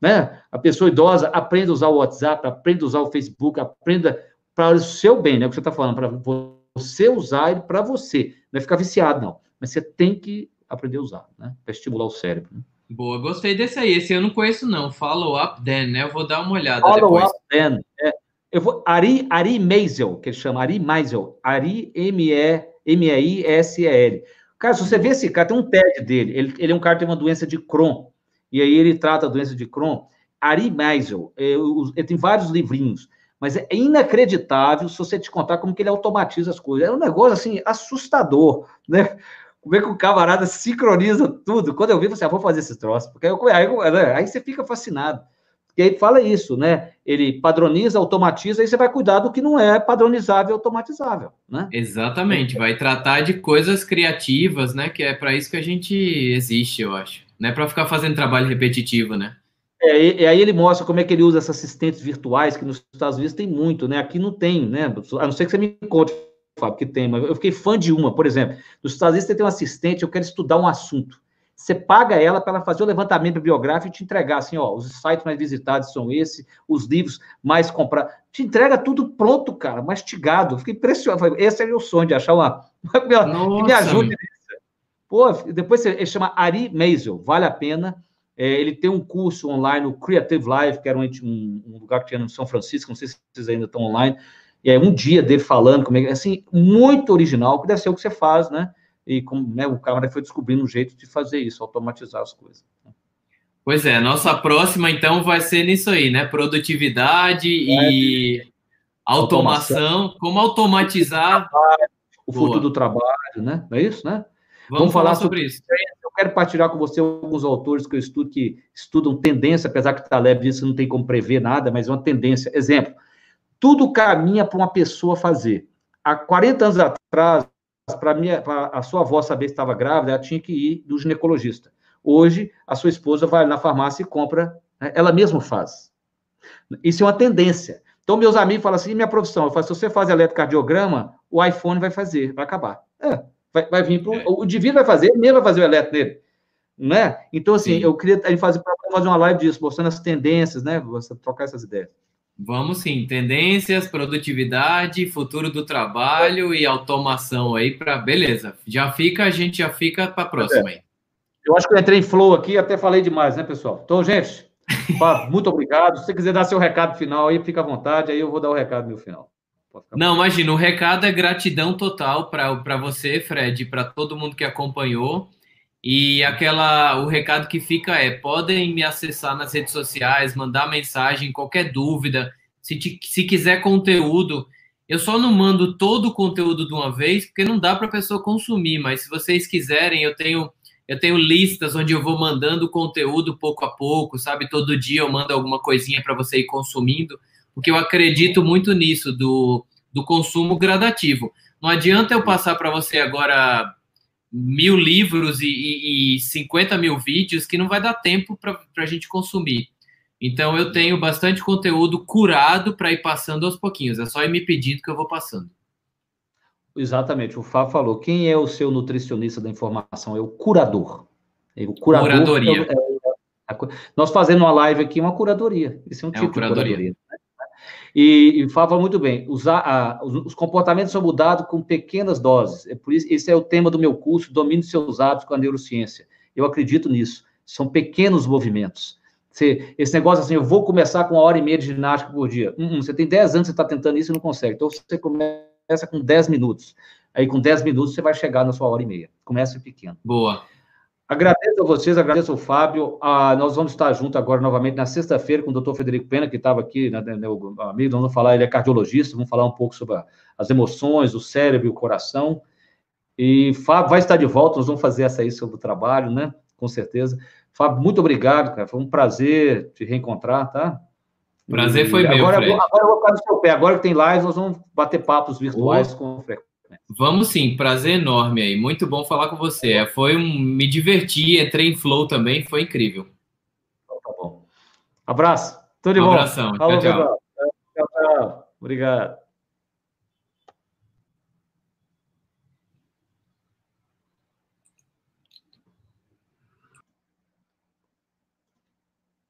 Né? A pessoa idosa aprenda a usar o WhatsApp, aprenda a usar o Facebook, aprenda para o seu bem, né? O que você está falando, para você usar ele para você. Não é ficar viciado, não. Mas você tem que aprender a usar, né? Para estimular o cérebro. Né? Boa, gostei desse aí. Esse eu não conheço, não. Follow up then, né? Eu vou dar uma olhada Follow depois. up then. É. Eu vou, Ari, Ari Maisel, que ele chama Ari Maisel. Ari, M-E M-E-I-S-E-L. Cara, se você vê esse cara, tem um TED dele, ele, ele é um cara que tem uma doença de Crohn, e aí ele trata a doença de Crohn. Ari Meisel, é, ele tem vários livrinhos, mas é inacreditável se você te contar como que ele automatiza as coisas. É um negócio, assim, assustador, né? Como é que o camarada sincroniza tudo. Quando eu vi, você, ah, vou fazer esse troço. Porque aí, né? aí você fica fascinado. Porque aí fala isso, né? Ele padroniza, automatiza, e você vai cuidar do que não é padronizável, automatizável, né? Exatamente, vai tratar de coisas criativas, né? Que é para isso que a gente existe, eu acho. Não é para ficar fazendo trabalho repetitivo, né? É, e, aí ele mostra como é que ele usa esses assistentes virtuais, que nos Estados Unidos tem muito, né? Aqui não tem, né? A não ser que você me conte, Fábio, que tem, mas eu fiquei fã de uma, por exemplo. Nos Estados Unidos você tem um assistente, eu quero estudar um assunto. Você paga ela para ela fazer o levantamento bibliográfico e te entregar assim, ó, os sites mais visitados são esse, os livros mais comprados. Te entrega tudo pronto, cara, mastigado. Fiquei impressionado. Esse é meu sonho de achar uma, uma que me ajude. Pô, depois ele chama Ari Maisel, vale a pena. É, ele tem um curso online, o Creative Live, que era um, um, lugar que tinha no São Francisco, não sei se vocês ainda estão online. E é um dia dele falando como é assim, muito original, que deve ser o que você faz, né? e como, né, o câmera foi descobrindo um jeito de fazer isso, automatizar as coisas. Pois é, nossa próxima então vai ser nisso aí, né? Produtividade é, e automação, automação, como automatizar o futuro do trabalho, né? Não é isso, né? Vamos, Vamos falar, sobre, sobre isso. Eu quero partilhar com você alguns autores que eu estudo que estudam tendência, apesar que Taleb disse que não tem como prever nada, mas é uma tendência. Exemplo, tudo caminha para uma pessoa fazer. Há 40 anos atrás, para a sua avó saber se estava grávida, ela tinha que ir do ginecologista. Hoje, a sua esposa vai na farmácia e compra, né? ela mesma faz. Isso é uma tendência. Então, meus amigos falam assim: minha profissão? Eu falo, se você faz eletrocardiograma, o iPhone vai fazer, vai acabar. É, vai, vai vir para o indivíduo vai fazer, ele mesmo vai fazer o eletro nele. Né? Então, assim, Sim. eu queria fazer, fazer uma live disso, mostrando as tendências, né? Você trocar essas ideias. Vamos sim, tendências, produtividade, futuro do trabalho e automação aí para beleza. Já fica, a gente já fica para a próxima aí. Eu acho que eu entrei em flow aqui, até falei demais, né, pessoal? Então, gente, muito obrigado. Se você quiser dar seu recado final aí, fica à vontade, aí eu vou dar o recado no final. Não, imagina, o recado é gratidão total para você, Fred, para todo mundo que acompanhou. E aquela, o recado que fica é: podem me acessar nas redes sociais, mandar mensagem, qualquer dúvida. Se, te, se quiser conteúdo, eu só não mando todo o conteúdo de uma vez, porque não dá para a pessoa consumir. Mas se vocês quiserem, eu tenho eu tenho listas onde eu vou mandando conteúdo pouco a pouco, sabe? Todo dia eu mando alguma coisinha para você ir consumindo, porque eu acredito muito nisso, do, do consumo gradativo. Não adianta eu passar para você agora mil livros e, e, e 50 mil vídeos que não vai dar tempo para a gente consumir. Então eu tenho bastante conteúdo curado para ir passando aos pouquinhos. É só ir me pedindo que eu vou passando. Exatamente, o Fábio falou. Quem é o seu nutricionista da informação? É o curador. É o curador. Curadoria. É, é, é, nós fazendo uma live aqui, uma curadoria. Esse é um tipo de curadoria. E, e Fábio muito bem. Usar, a, os, os, comportamentos são mudados com pequenas doses. É por isso, esse é o tema do meu curso, Domine seus hábitos com a neurociência. Eu acredito nisso. São pequenos movimentos. Você, esse negócio assim, eu vou começar com uma hora e meia de ginástica por dia. Hum, hum, você tem 10 anos, você está tentando isso e não consegue. Então, você começa começa com 10 minutos. Aí, com 10 minutos, você vai chegar na sua hora e meia. Começa pequeno. Boa. Agradeço a vocês, agradeço ao Fábio. Ah, nós vamos estar juntos agora novamente na sexta-feira com o doutor Federico Pena, que estava aqui, né, meu amigo. Vamos falar, ele é cardiologista, vamos falar um pouco sobre as emoções, o cérebro e o coração. E Fábio vai estar de volta, nós vamos fazer essa aí sobre o trabalho, né? Com certeza. Fábio, muito obrigado, cara. Foi um prazer te reencontrar, tá? Prazer foi meu, agora. Agora eu vou ficar no seu pé. Agora que tem live, nós vamos bater papos virtuais oh. com frequência. Vamos sim, prazer enorme aí. Muito bom falar com você. É, foi um. Me diverti, entrei em flow também, foi incrível. Então tá bom. Abraço. Tudo de um bom. Abração. Falou, tchau, tchau. tchau, tchau. Obrigado.